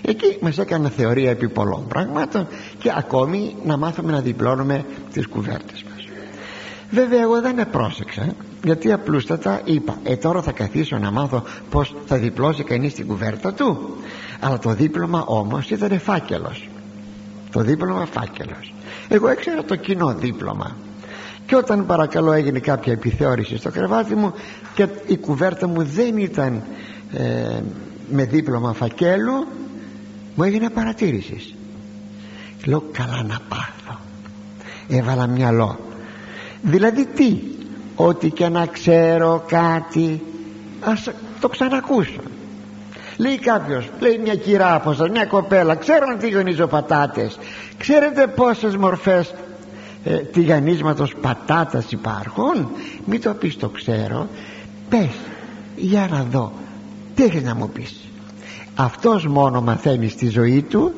εκεί μας έκανε θεωρία επί πολλών πραγμάτων και ακόμη να μάθουμε να διπλώνουμε τις κουβέρτες μας. Βέβαια εγώ δεν πρόσεξα γιατί απλούστατα είπα ε τώρα θα καθίσω να μάθω πως θα διπλώσει κανείς την κουβέρτα του αλλά το δίπλωμα όμως ήταν φάκελος. Το δίπλωμα φάκελος εγώ έξερα το κοινό δίπλωμα. Και όταν παρακαλώ έγινε κάποια επιθεώρηση στο κρεβάτι μου και η κουβέρτα μου δεν ήταν ε, με δίπλωμα φακέλου μου έγινε παρατήρησης. Λέω καλά να πάθω έβαλα μυαλό. Δηλαδή τι ότι και να ξέρω κάτι ας το ξανακούσω λέει κάποιος λέει μια κυρά από σας μια κοπέλα ξέρω να τηγανίζω πατάτες. Ξέρετε πόσες μορφές ε, τηγανίσματος πατάτας υπάρχουν; Μη το πεις το ξέρω. Πες για να δω τι έχεις να μου πεις. Αυτός μόνο μαθαίνει στη ζωή του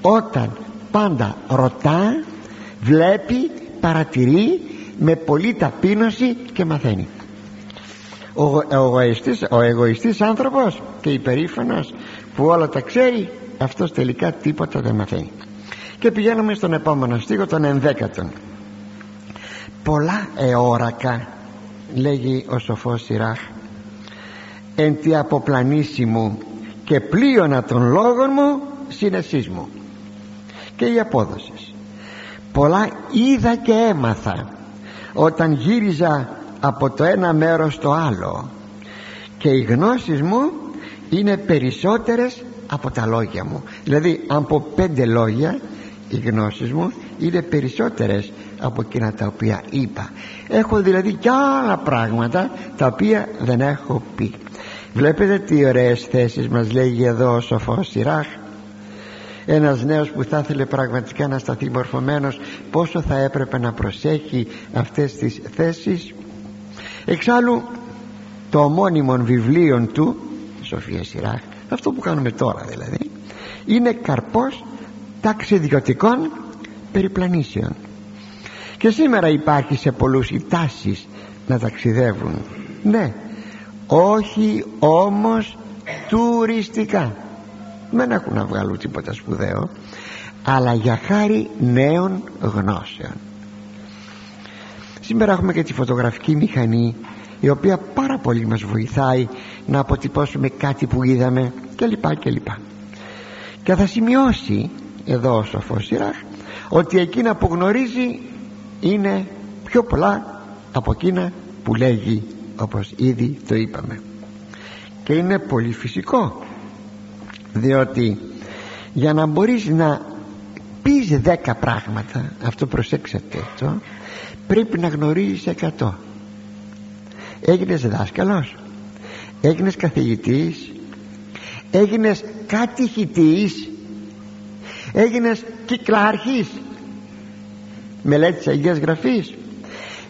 όταν πάντα ρωτά βλέπει παρατηρεί με πολλή ταπείνωση και μαθαίνει ο, ο, εγωιστής, ο εγωιστής άνθρωπος και υπερήφανος που όλα τα ξέρει αυτός τελικά τίποτα δεν μαθαίνει. Και πηγαίνουμε στον επόμενο στίχο τον ενδέκατον πολλά εόρακα λέγει ο σοφός Σιράχ εν τη αποπλανήση μου και πλοίωνα των λόγων μου συνεσής μου και η απόδοση. Πολλά είδα και έμαθα όταν γύριζα από το ένα μέρος στο άλλο. Και οι γνώσεις μου είναι περισσότερες από τα λόγια μου. Δηλαδή από πέντε λόγια οι γνώσεις μου είναι περισσότερες από εκείνα τα οποία είπα. Έχω δηλαδή και άλλα πράγματα τα οποία δεν έχω πει. Βλέπετε τι ωραίες θέσεις μας λέγει εδώ ο σοφός Σιράχ. Ένας νέος που θα ήθελε πραγματικά να σταθεί μορφωμένος πόσο θα έπρεπε να προσέχει αυτές τις θέσεις; Εξάλλου το ομώνυμο βιβλίων του Σοφίας Σιράχ αυτό που κάνουμε τώρα δηλαδή είναι καρπός ταξιδιωτικών περιπλανήσεων. Και σήμερα υπάρχει σε πολλούς οι τάσεις να ταξιδεύουν. Ναι όχι όμως τουριστικά. Δεν έχουν να βγάλουν τίποτα σπουδαίο αλλά για χάρη νέων γνώσεων σήμερα έχουμε και τη φωτογραφική μηχανή η οποία πάρα πολύ μας βοηθάει να αποτυπώσουμε κάτι που είδαμε κλπ κλπ. Και θα σημειώσει εδώ ο σοφός Σιράχ ότι εκείνα που γνωρίζει είναι πιο πολλά από εκείνα που λέγει όπως ήδη το είπαμε. Και είναι πολύ φυσικό διότι για να μπορείς να πεις δέκα πράγματα. Αυτό προσέξατε το. Πρέπει να γνωρίζεις εκατό. Έγινες δάσκαλος. Έγινες καθηγητής. Έγινες κατηχητής. Έγινες κυκλάρχης. Μελέτης Αγίας Γραφής.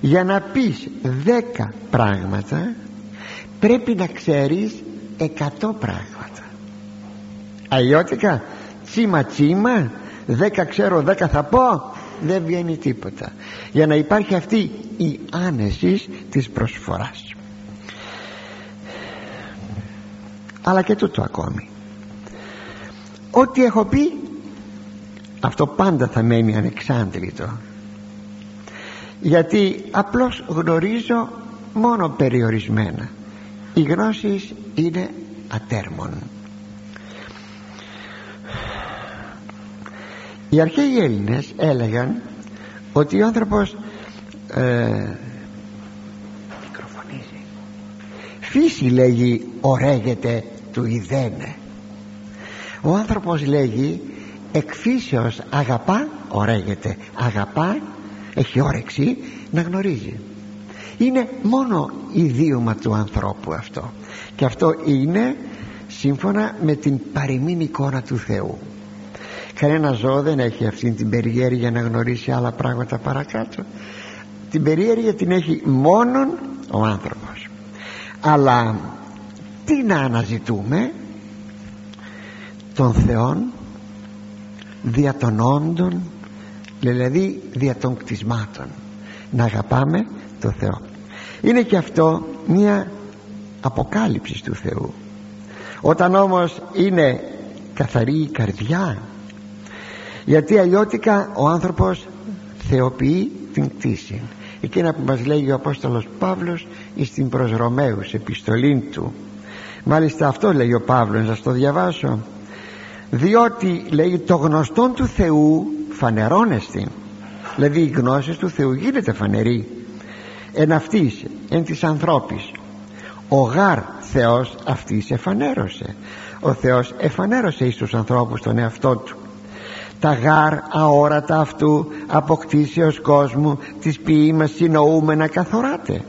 Για να πεις δέκα πράγματα πρέπει να ξέρεις εκατό πράγματα. Αλλιώτικα τσίμα τσίμα δέκα ξέρω δέκα θα πω δεν βγαίνει τίποτα. Για να υπάρχει αυτή η άνεσης της προσφοράς. Αλλά και τούτο ακόμη. Ό,τι έχω πει αυτό πάντα θα μένει ανεξάντλητο. Γιατί απλώς γνωρίζω μόνο περιορισμένα. Οι γνώσεις είναι ατέρμον οι αρχαίοι Έλληνες έλεγαν ότι ο άνθρωπος ε, φύση λέγει ωραίγεται του ιδένε ο άνθρωπος λέγει εκφύσεως αγαπά ωραίγεται αγαπά έχει όρεξη να γνωρίζει είναι μόνο ιδίωμα του ανθρώπου αυτό. Και αυτό είναι σύμφωνα με την παροιμήν εικόνα του Θεού κανένα ζώο δεν έχει αυτή την περιέργεια να γνωρίσει άλλα πράγματα παρακάτω. Την περιέργεια την έχει μόνον ο άνθρωπος. Αλλά τι να αναζητούμε; Των Θεών δια των όντων δηλαδή δια των κτισμάτων. Να αγαπάμε το Θεό. Είναι και αυτό μια αποκάλυψη του Θεού. Όταν όμως είναι καθαρή η καρδιά γιατί αλλιώτικα ο άνθρωπος θεοποιεί την κτήση. Εκείνα που μας λέγει ο Απόστολος Παύλος στην προς Ρωμαίους επιστολή του. Μάλιστα αυτό λέει ο Παύλος να σας το διαβάσω. Διότι λέει το γνωστόν του Θεού φανερώνεστη δηλαδή η γνώση του Θεού γίνεται φανερή. Εν αυτής εν της ανθρώπης. Ο γάρ Θεός αυτής εφανέρωσε. Ο Θεός εφανέρωσε εις τους ανθρώπους τον εαυτό του τα γάρ αόρατα αυτού αποκτήσεως κόσμου της ποίημας συνοούμενα καθοράτε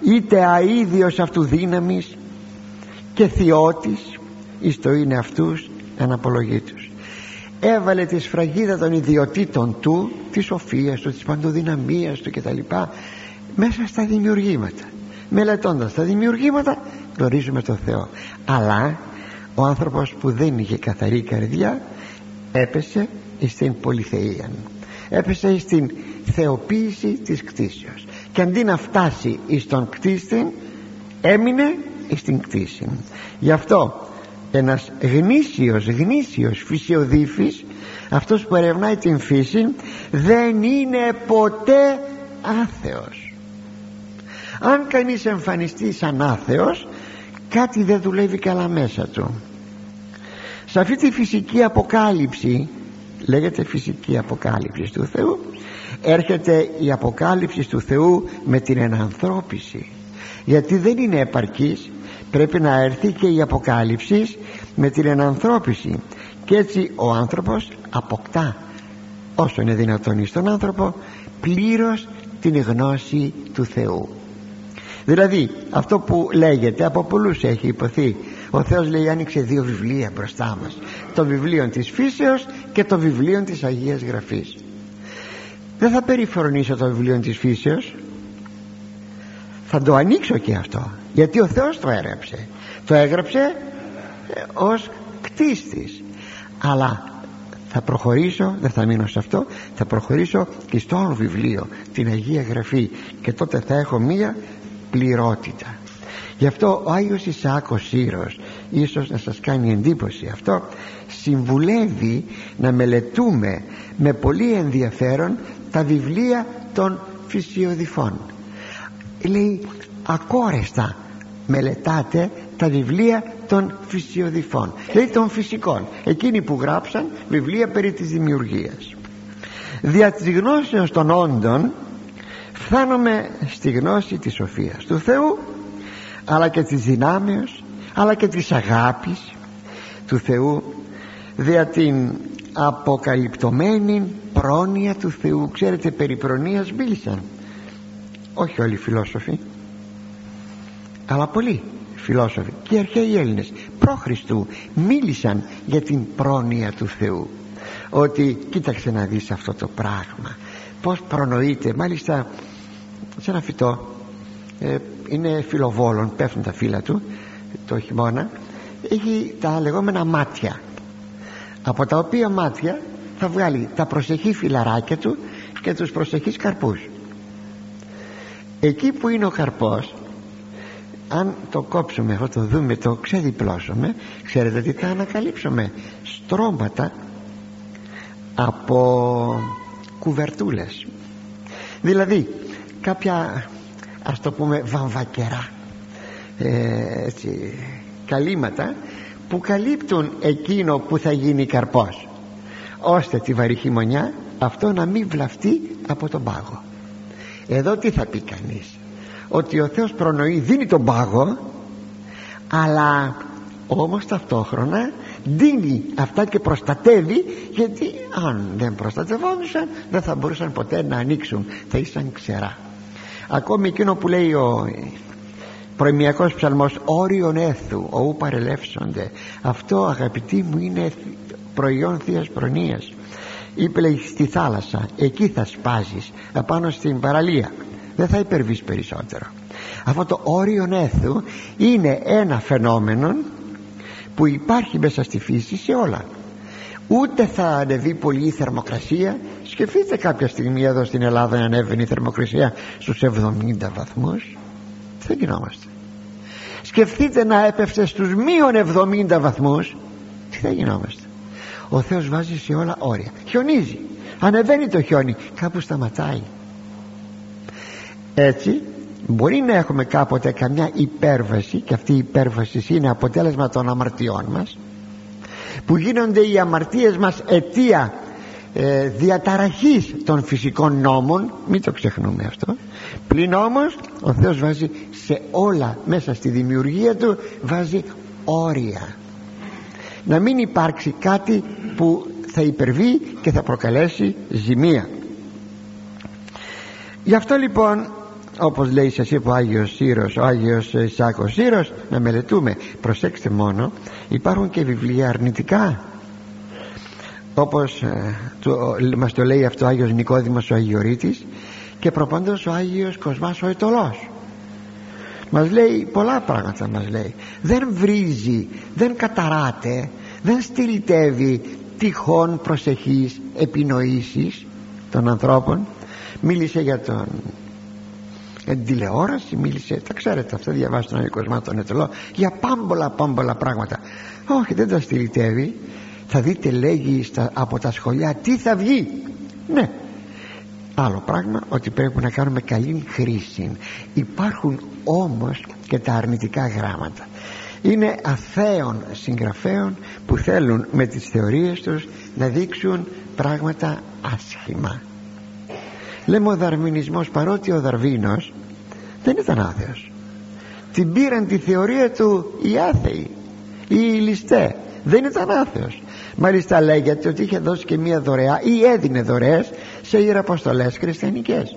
είτε αίδιος αυτού δύναμης και θειότης εις το είναι αυτούς αναπολογήτους έβαλε τη σφραγίδα των ιδιωτήτων του της σοφίας του, της παντοδυναμίας του κτλ. Μέσα στα δημιουργήματα. Μελετώντας τα δημιουργήματα γνωρίζουμε τον Θεό. Αλλά ο άνθρωπος που δεν είχε καθαρή καρδιά έπεσε στην πολυθεία. Έπεσε στην θεοποίηση της κτήσεως. Και αντί να φτάσει στον κτίστη έμεινε στην κτήση. Γι' αυτό ένας γνήσιος γνήσιος φυσιοδίφης αυτός που ερευνάει την φύση δεν είναι ποτέ άθεος. Αν κανείς εμφανιστεί σαν άθεος κάτι δεν δουλεύει καλά μέσα του. Σε αυτή τη φυσική αποκάλυψη λέγεται φυσική αποκάλυψη του Θεού. Έρχεται η αποκάλυψη του Θεού με την ενανθρώπιση. Γιατί δεν είναι επαρκής. Πρέπει να έρθει και η αποκάλυψη με την ενανθρώπιση. Και έτσι ο άνθρωπος αποκτά όσο είναι δυνατόν στον άνθρωπο πλήρως την γνώση του Θεού. Δηλαδή αυτό που λέγεται από πολλούς έχει υποθεί. Ο Θεός λέει άνοιξε δύο βιβλία μπροστά μας το βιβλίο της φύσεως και το βιβλίο της Αγίας Γραφής. Δεν θα περιφρονήσω το βιβλίο της φύσεως. Θα το ανοίξω και αυτό γιατί ο Θεός το έγραψε. Το έγραψε ε, ως κτίστης. Αλλά θα προχωρήσω δεν θα μείνω σε αυτό θα προχωρήσω και στο άλλο βιβλίο την Αγία Γραφή. Και τότε θα έχω μία πληρότητα. Γι' αυτό ο Άγιος Ισάκος Σύρος ίσως να σας κάνει εντύπωση αυτό. Συμβουλεύει να μελετούμε με πολύ ενδιαφέρον τα βιβλία των φυσιοδηφών λέει ακόρεστα μελετάτε τα βιβλία των φυσιοδηφών δηλαδή των φυσικών εκείνοι που γράψαν βιβλία περί της δημιουργίας. Δια της γνώσεως των όντων φτάνουμε στη γνώση της σοφίας του Θεού αλλά και της δυνάμεως αλλά και της αγάπης του Θεού δια την αποκαλυπτωμένη πρόνοια του Θεού. Ξέρετε περί προνοίας μίλησαν. Όχι όλοι οι φιλόσοφοι αλλά πολλοί φιλόσοφοι και οι αρχαίοι Έλληνες προ Χριστού μίλησαν για την πρόνοια του Θεού. Ότι κοίταξε να δεις αυτό το πράγμα. Πως προνοείται. Μάλιστα σε ένα φυτό ε, είναι φιλοβόλων πέφτουν τα φύλλα του το χειμώνα έχει τα λεγόμενα μάτια. Από τα οποία μάτια θα βγάλει τα προσεχή φυλαράκια του και τους προσεχείς καρπούς. Εκεί που είναι ο καρπός αν το κόψουμε αυτό το δούμε το ξεδιπλώσουμε ξέρετε τι θα ανακαλύψουμε. Στρώματα από κουβερτούλες. Δηλαδή κάποια ας το πούμε βαμβακερά ε, έτσι, καλύματα που καλύπτουν εκείνο που θα γίνει καρπός. Ώστε τη βαρύ χειμωνιά αυτό να μην βλαφτεί από τον πάγο. Εδώ τι θα πει κανείς; Ότι ο Θεός προνοεί δίνει τον πάγο αλλά όμως ταυτόχρονα δίνει αυτά και προστατεύει γιατί αν δεν προστατευόντουσαν δεν θα μπορούσαν ποτέ να ανοίξουν θα ήσαν ξερά. Ακόμη εκείνο που λέει ο προημιακός ψαλμός όριον έθου οού παρελεύσονται. Αυτό αγαπητοί μου είναι προϊόν Θείας προνοίας. Είπε λέει στη θάλασσα εκεί θα σπάζεις απάνω στην παραλία. Δεν θα υπερβείς περισσότερο. Αυτό το όριο έθου είναι ένα φαινόμενο που υπάρχει μέσα στη φύση σε όλα. Ούτε θα ανεβεί πολύ η θερμοκρασία. Σκεφτείτε κάποια στιγμή εδώ στην Ελλάδα να ανέβαινε η θερμοκρασία στους 70 βαθμούς τι θα γινόμαστε. Σκεφτείτε να έπεφτε στους μείον 70 βαθμούς τι θα γινόμαστε. Ο Θεός βάζει σε όλα όρια. Χιονίζει. Ανεβαίνει το χιόνι. Κάπου σταματάει. Έτσι μπορεί να έχουμε κάποτε καμιά υπέρβαση και αυτή η υπέρβαση είναι αποτέλεσμα των αμαρτιών μας που γίνονται οι αμαρτίες μας αιτία ε, διαταραχής των φυσικών νόμων μην το ξεχνούμε αυτό. Πλην όμως ο Θεός βάζει σε όλα μέσα στη δημιουργία του βάζει όρια. Να μην υπάρξει κάτι που θα υπερβεί και θα προκαλέσει ζημία. Γι' αυτό λοιπόν όπως λέει σας είπε ο Άγιος Σύρος ο Άγιος Ισάκος Σύρος να μελετούμε προσέξτε μόνο υπάρχουν και βιβλία αρνητικά όπως ε, το, μας το λέει αυτό ο Άγιος Νικόδημος ο Αγιορείτης και προπάντως ο Άγιος Κοσμάς ο Ετωλός. Μας λέει πολλά πράγματα μας λέει. Δεν βρίζει δεν καταράται δεν στυλιτεύει τυχόν προσεχής επινοήσεις των ανθρώπων. Μίλησε για τον για την τηλεόραση μίλησε τα ξέρετε αυτό διαβάζει τον Άγιο τον Ετωλό για πάμπολα πάμπολα πράγματα. Όχι δεν τα στυλιτεύει θα δείτε λέγει στα, από τα σχολιά τι θα βγει. Ναι. Άλλο πράγμα ότι πρέπει να κάνουμε καλή χρήση. Υπάρχουν όμως και τα αρνητικά γράμματα. Είναι αθέων συγγραφέων που θέλουν με τις θεωρίες τους να δείξουν πράγματα άσχημα. Λέμε ο δαρμινισμός παρότι ο Δαρβίνος δεν ήταν άθεος. Την πήραν τη θεωρία του οι άθεοι οι ληστέ. Δεν ήταν άθεος μάλιστα λέγεται ότι είχε δώσει και μία δωρεά ή έδινε δωρεές σε ιεραποστολές χριστιανικές.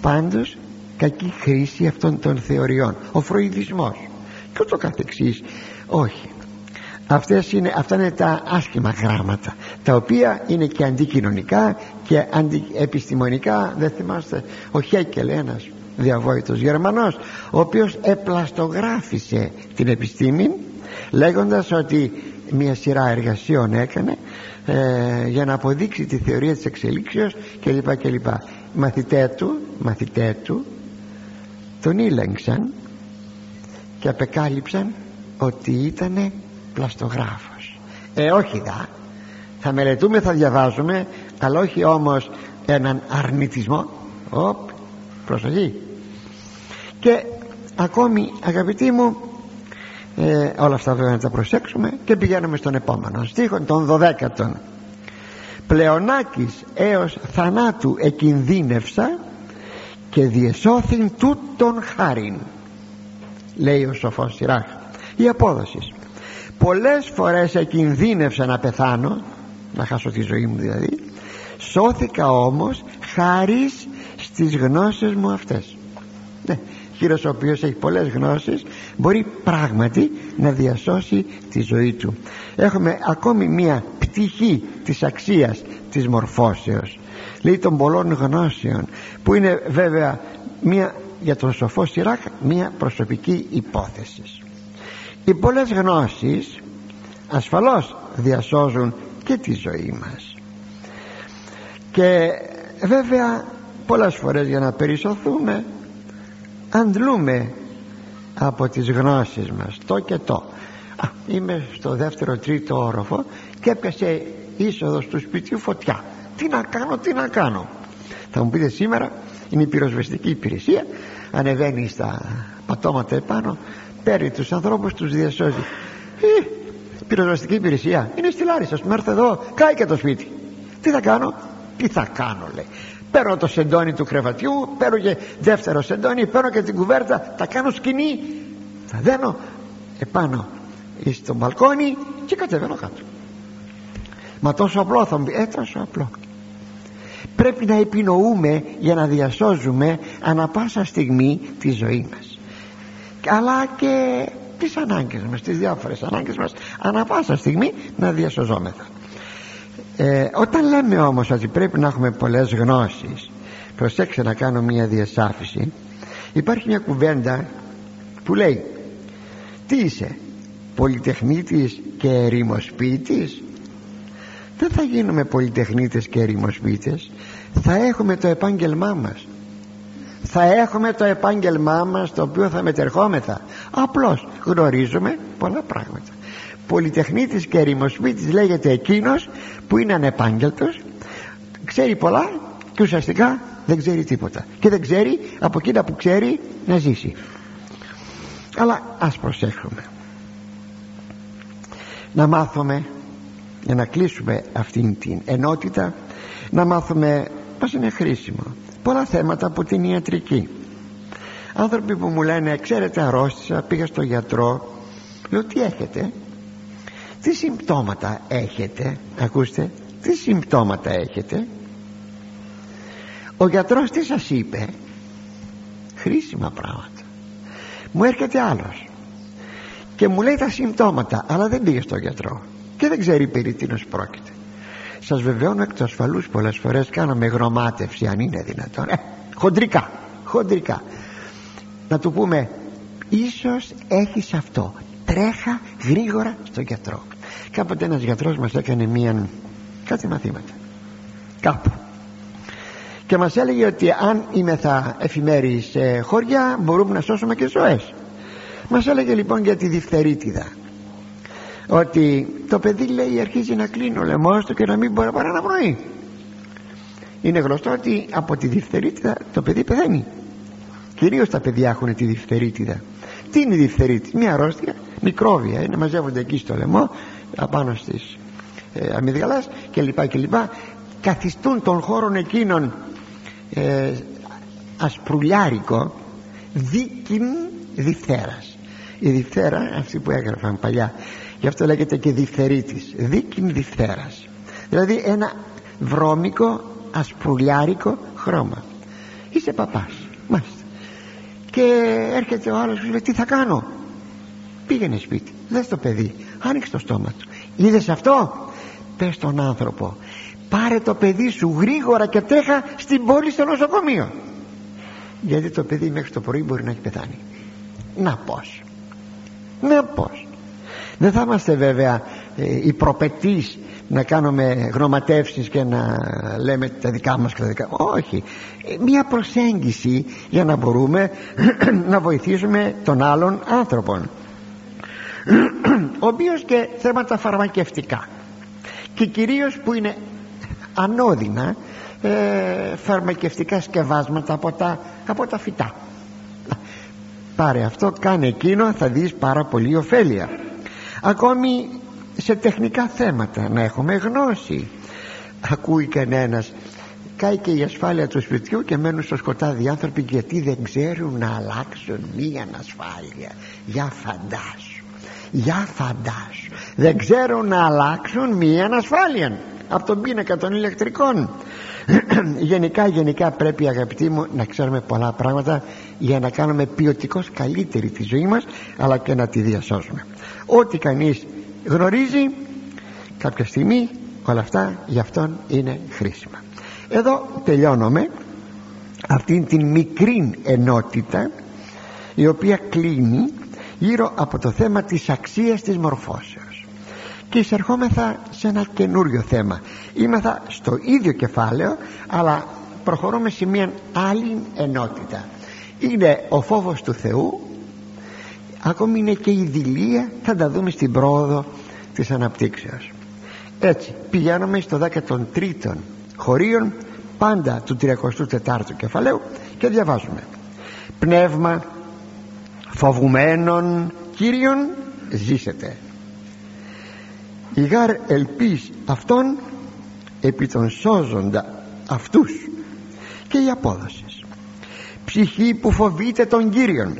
Πάντως κακή χρήση αυτών των θεωριών. Ο φροηδισμός. Και ούτω καθεξής. Όχι. Αυτές είναι, αυτά είναι τα άσχημα γράμματα τα οποία είναι και αντικοινωνικά και αντιεπιστημονικά. Δεν θυμάστε ο Χέκελ ένας διαβόητος Γερμανός ο οποίος επλαστογράφησε την επιστήμη λέγοντας ότι μια σειρά εργασιών έκανε ε, για να αποδείξει τη θεωρία της εξελίξεως κλπ κλπ. Μαθητέ του, μαθητέ του τον ήλεγξαν και απεκάλυψαν ότι ήτανε πλαστογράφος. Ε όχι δα. Θα μελετούμε θα διαβάζουμε αλλά όχι όμως έναν αρνητισμό. Οπ, προσοχή. Και ακόμη αγαπητοί μου ε, όλα αυτά βέβαια να τα προσέξουμε και πηγαίνουμε στον επόμενο. Στίχο των 12 πλεονάκης έως θανάτου εκινδύνευσα και διεσώθην τούτον χάριν λέει ο σοφός Σιράχ. Η απόδοση. Πολλές φορές εκινδύνευσα να πεθάνω να χάσω τη ζωή μου δηλαδή σώθηκα όμως χάρη στις γνώσεις μου αυτές ναι, κύριος ο οποίος έχει πολλές γνώσεις μπορεί πράγματι να διασώσει τη ζωή του. Έχουμε ακόμη μία πτυχή της αξίας της μορφώσεως. Λέει των πολλών γνώσεων που είναι βέβαια μία για τον σοφό Σιράκ μία προσωπική υπόθεση. Οι πολλές γνώσεις ασφαλώς διασώζουν και τη ζωή μας. Και βέβαια πολλές φορές για να περισσοθούμε αντλούμε από τις γνώσεις μας το και το. Α, είμαι στο δεύτερο τρίτο όροφο και έπιασε είσοδο του σπιτιού φωτιά. Τι να κάνω τι να κάνω. Θα μου πείτε σήμερα είναι η πυροσβεστική υπηρεσία ανεβαίνει στα πατώματα επάνω παίρνει τους ανθρώπους τους διασώζει. Ε, πυροσβεστική υπηρεσία είναι στη Λάρισα πούμε έρθω εδώ κάει και το σπίτι. Τι θα κάνω τι θα κάνω λέει παίρνω το σεντόνι του κρεβατιού παίρνω και δεύτερο σεντόνι παίρνω και την κουβέρτα τα κάνω σκηνή θα δένω επάνω στο μπαλκόνι και κατεβαίνω κάτω. Μα τόσο απλό θα μου πει ε τόσο απλό. Πρέπει να επινοούμε για να διασώζουμε ανα πάσα στιγμή τη ζωή μας. Αλλά και τις ανάγκες μας τις διάφορες ανάγκες μας ανα πάσα στιγμή να διασωζόμεθα ε, όταν λέμε όμως ότι πρέπει να έχουμε πολλές γνώσεις προσέξτε να κάνω μια διασάφηση. Υπάρχει μια κουβέντα που λέει τι είσαι πολυτεχνίτης και ερημοσπίτης; Δεν θα γίνουμε πολυτεχνίτες και ερημοσπίτες. Θα έχουμε το επάγγελμά μας. Θα έχουμε το επάγγελμά μας το οποίο θα μετερχόμεθα. Απλώς γνωρίζουμε πολλά πράγματα πολυτεχνίτης και ερημοσπίτης λέγεται εκείνος που είναι ανεπάγγελτος ξέρει πολλά και ουσιαστικά δεν ξέρει τίποτα και δεν ξέρει από εκείνα που ξέρει να ζήσει. Αλλά ας προσέχουμε να μάθουμε για να κλείσουμε αυτήν την ενότητα να μάθουμε πως είναι χρήσιμο πολλά θέματα από την ιατρική. Άνθρωποι που μου λένε ξέρετε αρρώστησα πήγα στο γιατρό λέω τι έχετε τι συμπτώματα έχετε ακούστε τι συμπτώματα έχετε; Ο γιατρός τι σας είπε; Χρήσιμα πράγματα. Μου έρχεται άλλος και μου λέει τα συμπτώματα αλλά δεν πήγε στον γιατρό και δεν ξέρει περί τίνος πρόκειται. Σας βεβαιώνω εκ τους ασφαλούς πολλές φορές κάναμε γνωμάτευση αν είναι δυνατόν. Ε, χοντρικά χοντρικά. Να του πούμε ίσως έχεις αυτό. Τρέχα γρήγορα στον γιατρό κάποτε ένας γιατρός μας έκανε μία κάτι μαθήματα. Κάπου. Και μας έλεγε ότι αν είμαι θα εφημέρει σε χωριά μπορούμε να σώσουμε και ζωές. Μας έλεγε λοιπόν για τη διφθερίτιδα. Ότι το παιδί λέει αρχίζει να κλείνει ο λαιμός του και να μην μπορεί παρά να βροεί είναι γνωστό ότι από τη διφθερίτιδα το παιδί πεθαίνει. Κυρίως τα παιδιά έχουν τη διφθερίτιδα. Τι είναι η διφθερίτιδα; Μια αρρώστια μικρόβια είναι μαζεύονται εκεί στο λαιμό απάνω στις ε, αμυγδαλάς και λοιπά και λοιπά. Καθιστούν τον χώρο εκείνων ε, ασπρουλιάρικο δίκην διφθέρας. Η διφθέρα αυτή που έγραφαν παλιά γι' αυτό λέγεται και διφθερίτης δίκην διφθέρας. Δηλαδή ένα βρώμικο ασπρουλιάρικο χρώμα. Είσαι παπάς μάλιστα. Και έρχεται ο άλλος και λέει τι θα κάνω; Πήγαινε σπίτι δες το παιδί άνοιξε το στόμα του. Είδες αυτό; Πες στον άνθρωπο πάρε το παιδί σου γρήγορα και τρέχα στην πόλη στο νοσοκομείο. Γιατί το παιδί μέχρι το πρωί μπορεί να έχει πεθάνει. Να πως να πως δεν θα είμαστε βέβαια ε, οι προπετείς να κάνουμε γνωματεύσεις και να λέμε τα δικά μας και τα δικά μας όχι. Ε, μια προσέγγιση για να μπορούμε να βοηθήσουμε τον άλλον άνθρωπον ο οποίος και θέματα φαρμακευτικά και κυρίως που είναι ανώδυνα ε, φαρμακευτικά σκευάσματα από τα, από τα φυτά. Πάρε αυτό κάνε εκείνο θα δεις πάρα πολύ ωφέλεια. Ακόμη σε τεχνικά θέματα να έχουμε γνώση. Ακούει κανένας κάει και η ασφάλεια του σπιτιού και μένουν στο σκοτάδι άνθρωποι γιατί δεν ξέρουν να αλλάξουν μία ασφάλεια για φαντάσου για φαντάσου δεν ξέρουν να αλλάξουν μία ασφάλεια από τον πίνακα των ηλεκτρικών. Γενικά γενικά πρέπει αγαπητοί μου να ξέρουμε πολλά πράγματα για να κάνουμε ποιοτικώς καλύτερη τη ζωή μας αλλά και να τη διασώσουμε. Ό,τι κανείς γνωρίζει κάποια στιγμή όλα αυτά για αυτόν είναι χρήσιμα. Εδώ τελειώνουμε αυτήν την μικρή ενότητα η οποία κλείνει γύρω από το θέμα της αξίας της μορφώσεως. Και εισερχόμεθα σε ένα καινούριο θέμα. Είμεθα στο ίδιο κεφάλαιο αλλά προχωρούμε σε μια άλλη ενότητα. Είναι ο φόβος του Θεού. Ακόμη είναι και η δηλία. Θα τα δούμε στην πρόοδο της αναπτύξεως. Έτσι πηγαίνουμε στο 13ο χωρίων πάντα του 34ου κεφαλαίου και διαβάζουμε. Πνεύμα φοβουμένων Κύριον ζήσετε. Η γάρ ελπίς αυτών επί των σώζοντα αυτούς και η απόδοση. Ψυχή που φοβείται τον Κύριον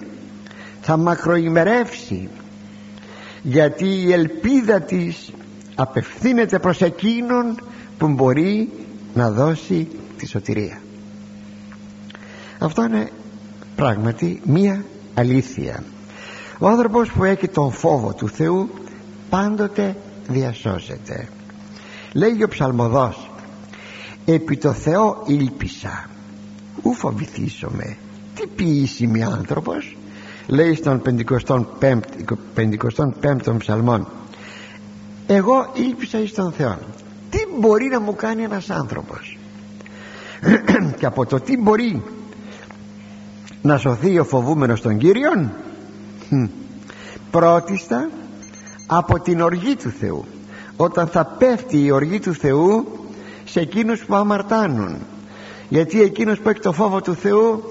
θα μακροημερεύσει γιατί η ελπίδα της απευθύνεται προς εκείνον που μπορεί να δώσει τη σωτηρία. Αυτό είναι πράγματι μία αλήθεια. Ο άνθρωπος που έχει τον φόβο του Θεού πάντοτε διασώζεται. Λέγει ο ψαλμοδός επί το Θεό ήλπισα ου φοβηθήσομαι. Τι ποιήσιμη άνθρωπος λέει στον 55ο ψαλμόν εγώ ήλπισα εις τον Θεό τι μπορεί να μου κάνει ένας άνθρωπος; Και από το τι μπορεί να σωθεί ο φοβούμενος των Κύριων πρώτιστα από την οργή του Θεού. Όταν θα πέφτει η οργή του Θεού σε εκείνους που αμαρτάνουν. Γιατί εκείνος που έχει το φόβο του Θεού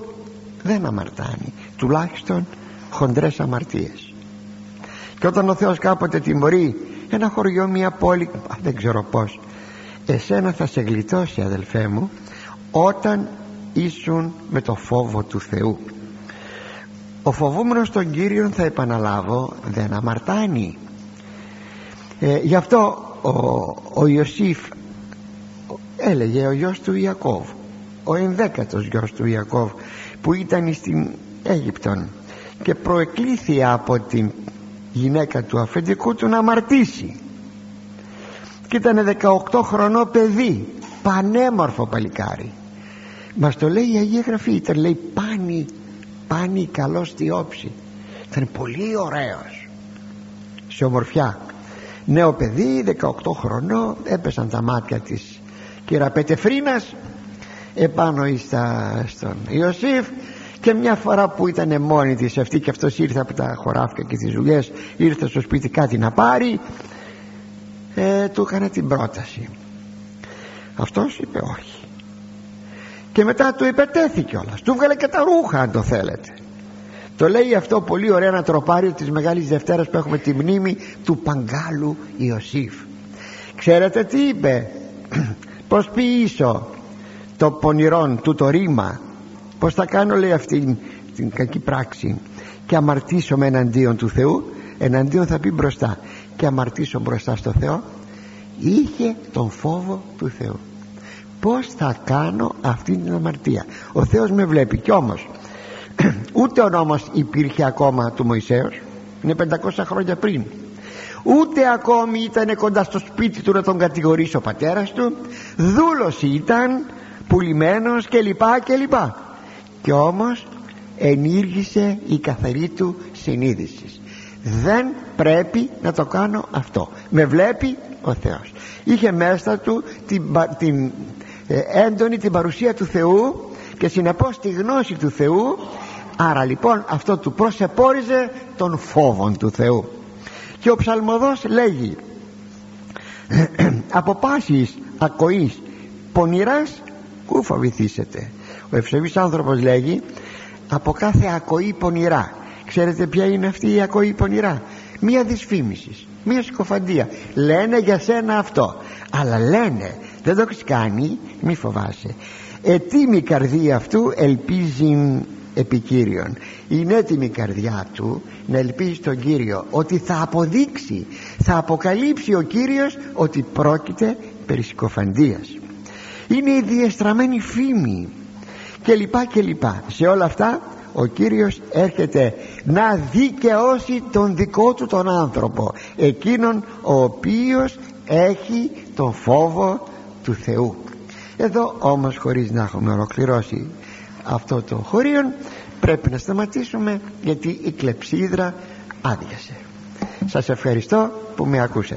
δεν αμαρτάνει. Τουλάχιστον χοντρές αμαρτίες. Και όταν ο Θεός κάποτε τιμωρεί ένα χωριό μια πόλη δεν ξέρω πως εσένα θα σε γλιτώσει αδελφέ μου όταν ήσουν με το φόβο του Θεού. Ο φοβούμενος των Κύριων θα επαναλάβω δεν αμαρτάνει. Ε, γι' αυτό ο, ο Ιωσήφ έλεγε ο γιος του Ιακώβ ο ενδέκατος γιος του Ιακώβ που ήταν στην Αίγυπτον και προεκλήθη από την γυναίκα του αφεντικού του να αμαρτήσει. Και ήταν 18 χρονό παιδί πανέμορφο παλικάρι μας το λέει η Αγία Γραφή ήταν λέει πάνι πάνι καλός στη όψη. Ήταν πολύ ωραίος σε ομορφιά. Νέο παιδί 18 χρονό έπεσαν τα μάτια της κυραπετεφρίνας επάνω στον Ιωσήφ και μια φορά που ήταν μόνη της αυτή και αυτός ήρθε από τα χωράφια και τις δουλειές ήρθε στο σπίτι κάτι να πάρει ε, του έκανε την πρόταση. Αυτός είπε όχι και μετά του υπετέθη κιόλας. Του βγάλε και τα ρούχα αν το θέλετε. Το λέει αυτό πολύ ωραία ένα τροπάριο της Μεγάλης Δευτέρας που έχουμε τη μνήμη του Παγκάλου Ιωσήφ. Ξέρετε τι είπε; Πως ποιήσω το πονηρόν του το ρήμα; Πως θα κάνω λέει αυτή την κακή πράξη; Και αμαρτήσω με εναντίον του Θεού εναντίον θα πει μπροστά. Και αμαρτήσω μπροστά στο Θεό είχε τον φόβο του Θεού πως θα κάνω αυτή την αμαρτία. Ο Θεός με βλέπει. Κι όμως ούτε ο νόμος υπήρχε ακόμα του Μωυσέως είναι 500 χρόνια πριν. Ούτε ακόμη ήταν κοντά στο σπίτι του να τον κατηγορήσει ο πατέρας του. Δούλος ήταν πουλημένος και λοιπά και λοιπά και όμως ενήργησε η καθαρή του συνείδησης. Δεν πρέπει να το κάνω αυτό. Με βλέπει ο Θεός. Είχε μέσα του την, την ε, έντονη την παρουσία του Θεού και συνεπώς τη γνώση του Θεού. Άρα λοιπόν αυτό του προσεπόριζε τον φόβον του Θεού. Και ο ψαλμοδός λέγει από πάσης ακοής πονηράς Πού φοβηθήσετε Ο ευσεβής άνθρωπος λέγει Από κάθε ακοή πονηρά Ξέρετε ποια είναι αυτή η ακοή πονηρά; Μία δυσφήμισης Μία συκοφαντία Λένε για σένα αυτό Αλλά λένε Δεν το έχεις κάνει Μη φοβάσαι. Ετοίμη καρδία αυτού ελπίζει επικύριον είναι έτοιμη η καρδιά του να ελπίζει τον Κύριο ότι θα αποδείξει θα αποκαλύψει ο Κύριος ότι πρόκειται περί συκοφαντίας. Είναι η διεστραμμένη φήμη. Και λοιπά και λοιπά. Σε όλα αυτά ο Κύριος έρχεται να δικαιώσει τον δικό του τον άνθρωπο εκείνον ο οποίος έχει τον φόβο του Θεού. Εδώ όμως χωρίς να έχουμε ολοκληρώσει αυτό το χωρίο πρέπει να σταματήσουμε γιατί η κλεψίδρα άδειασε. Σας ευχαριστώ που με ακούσατε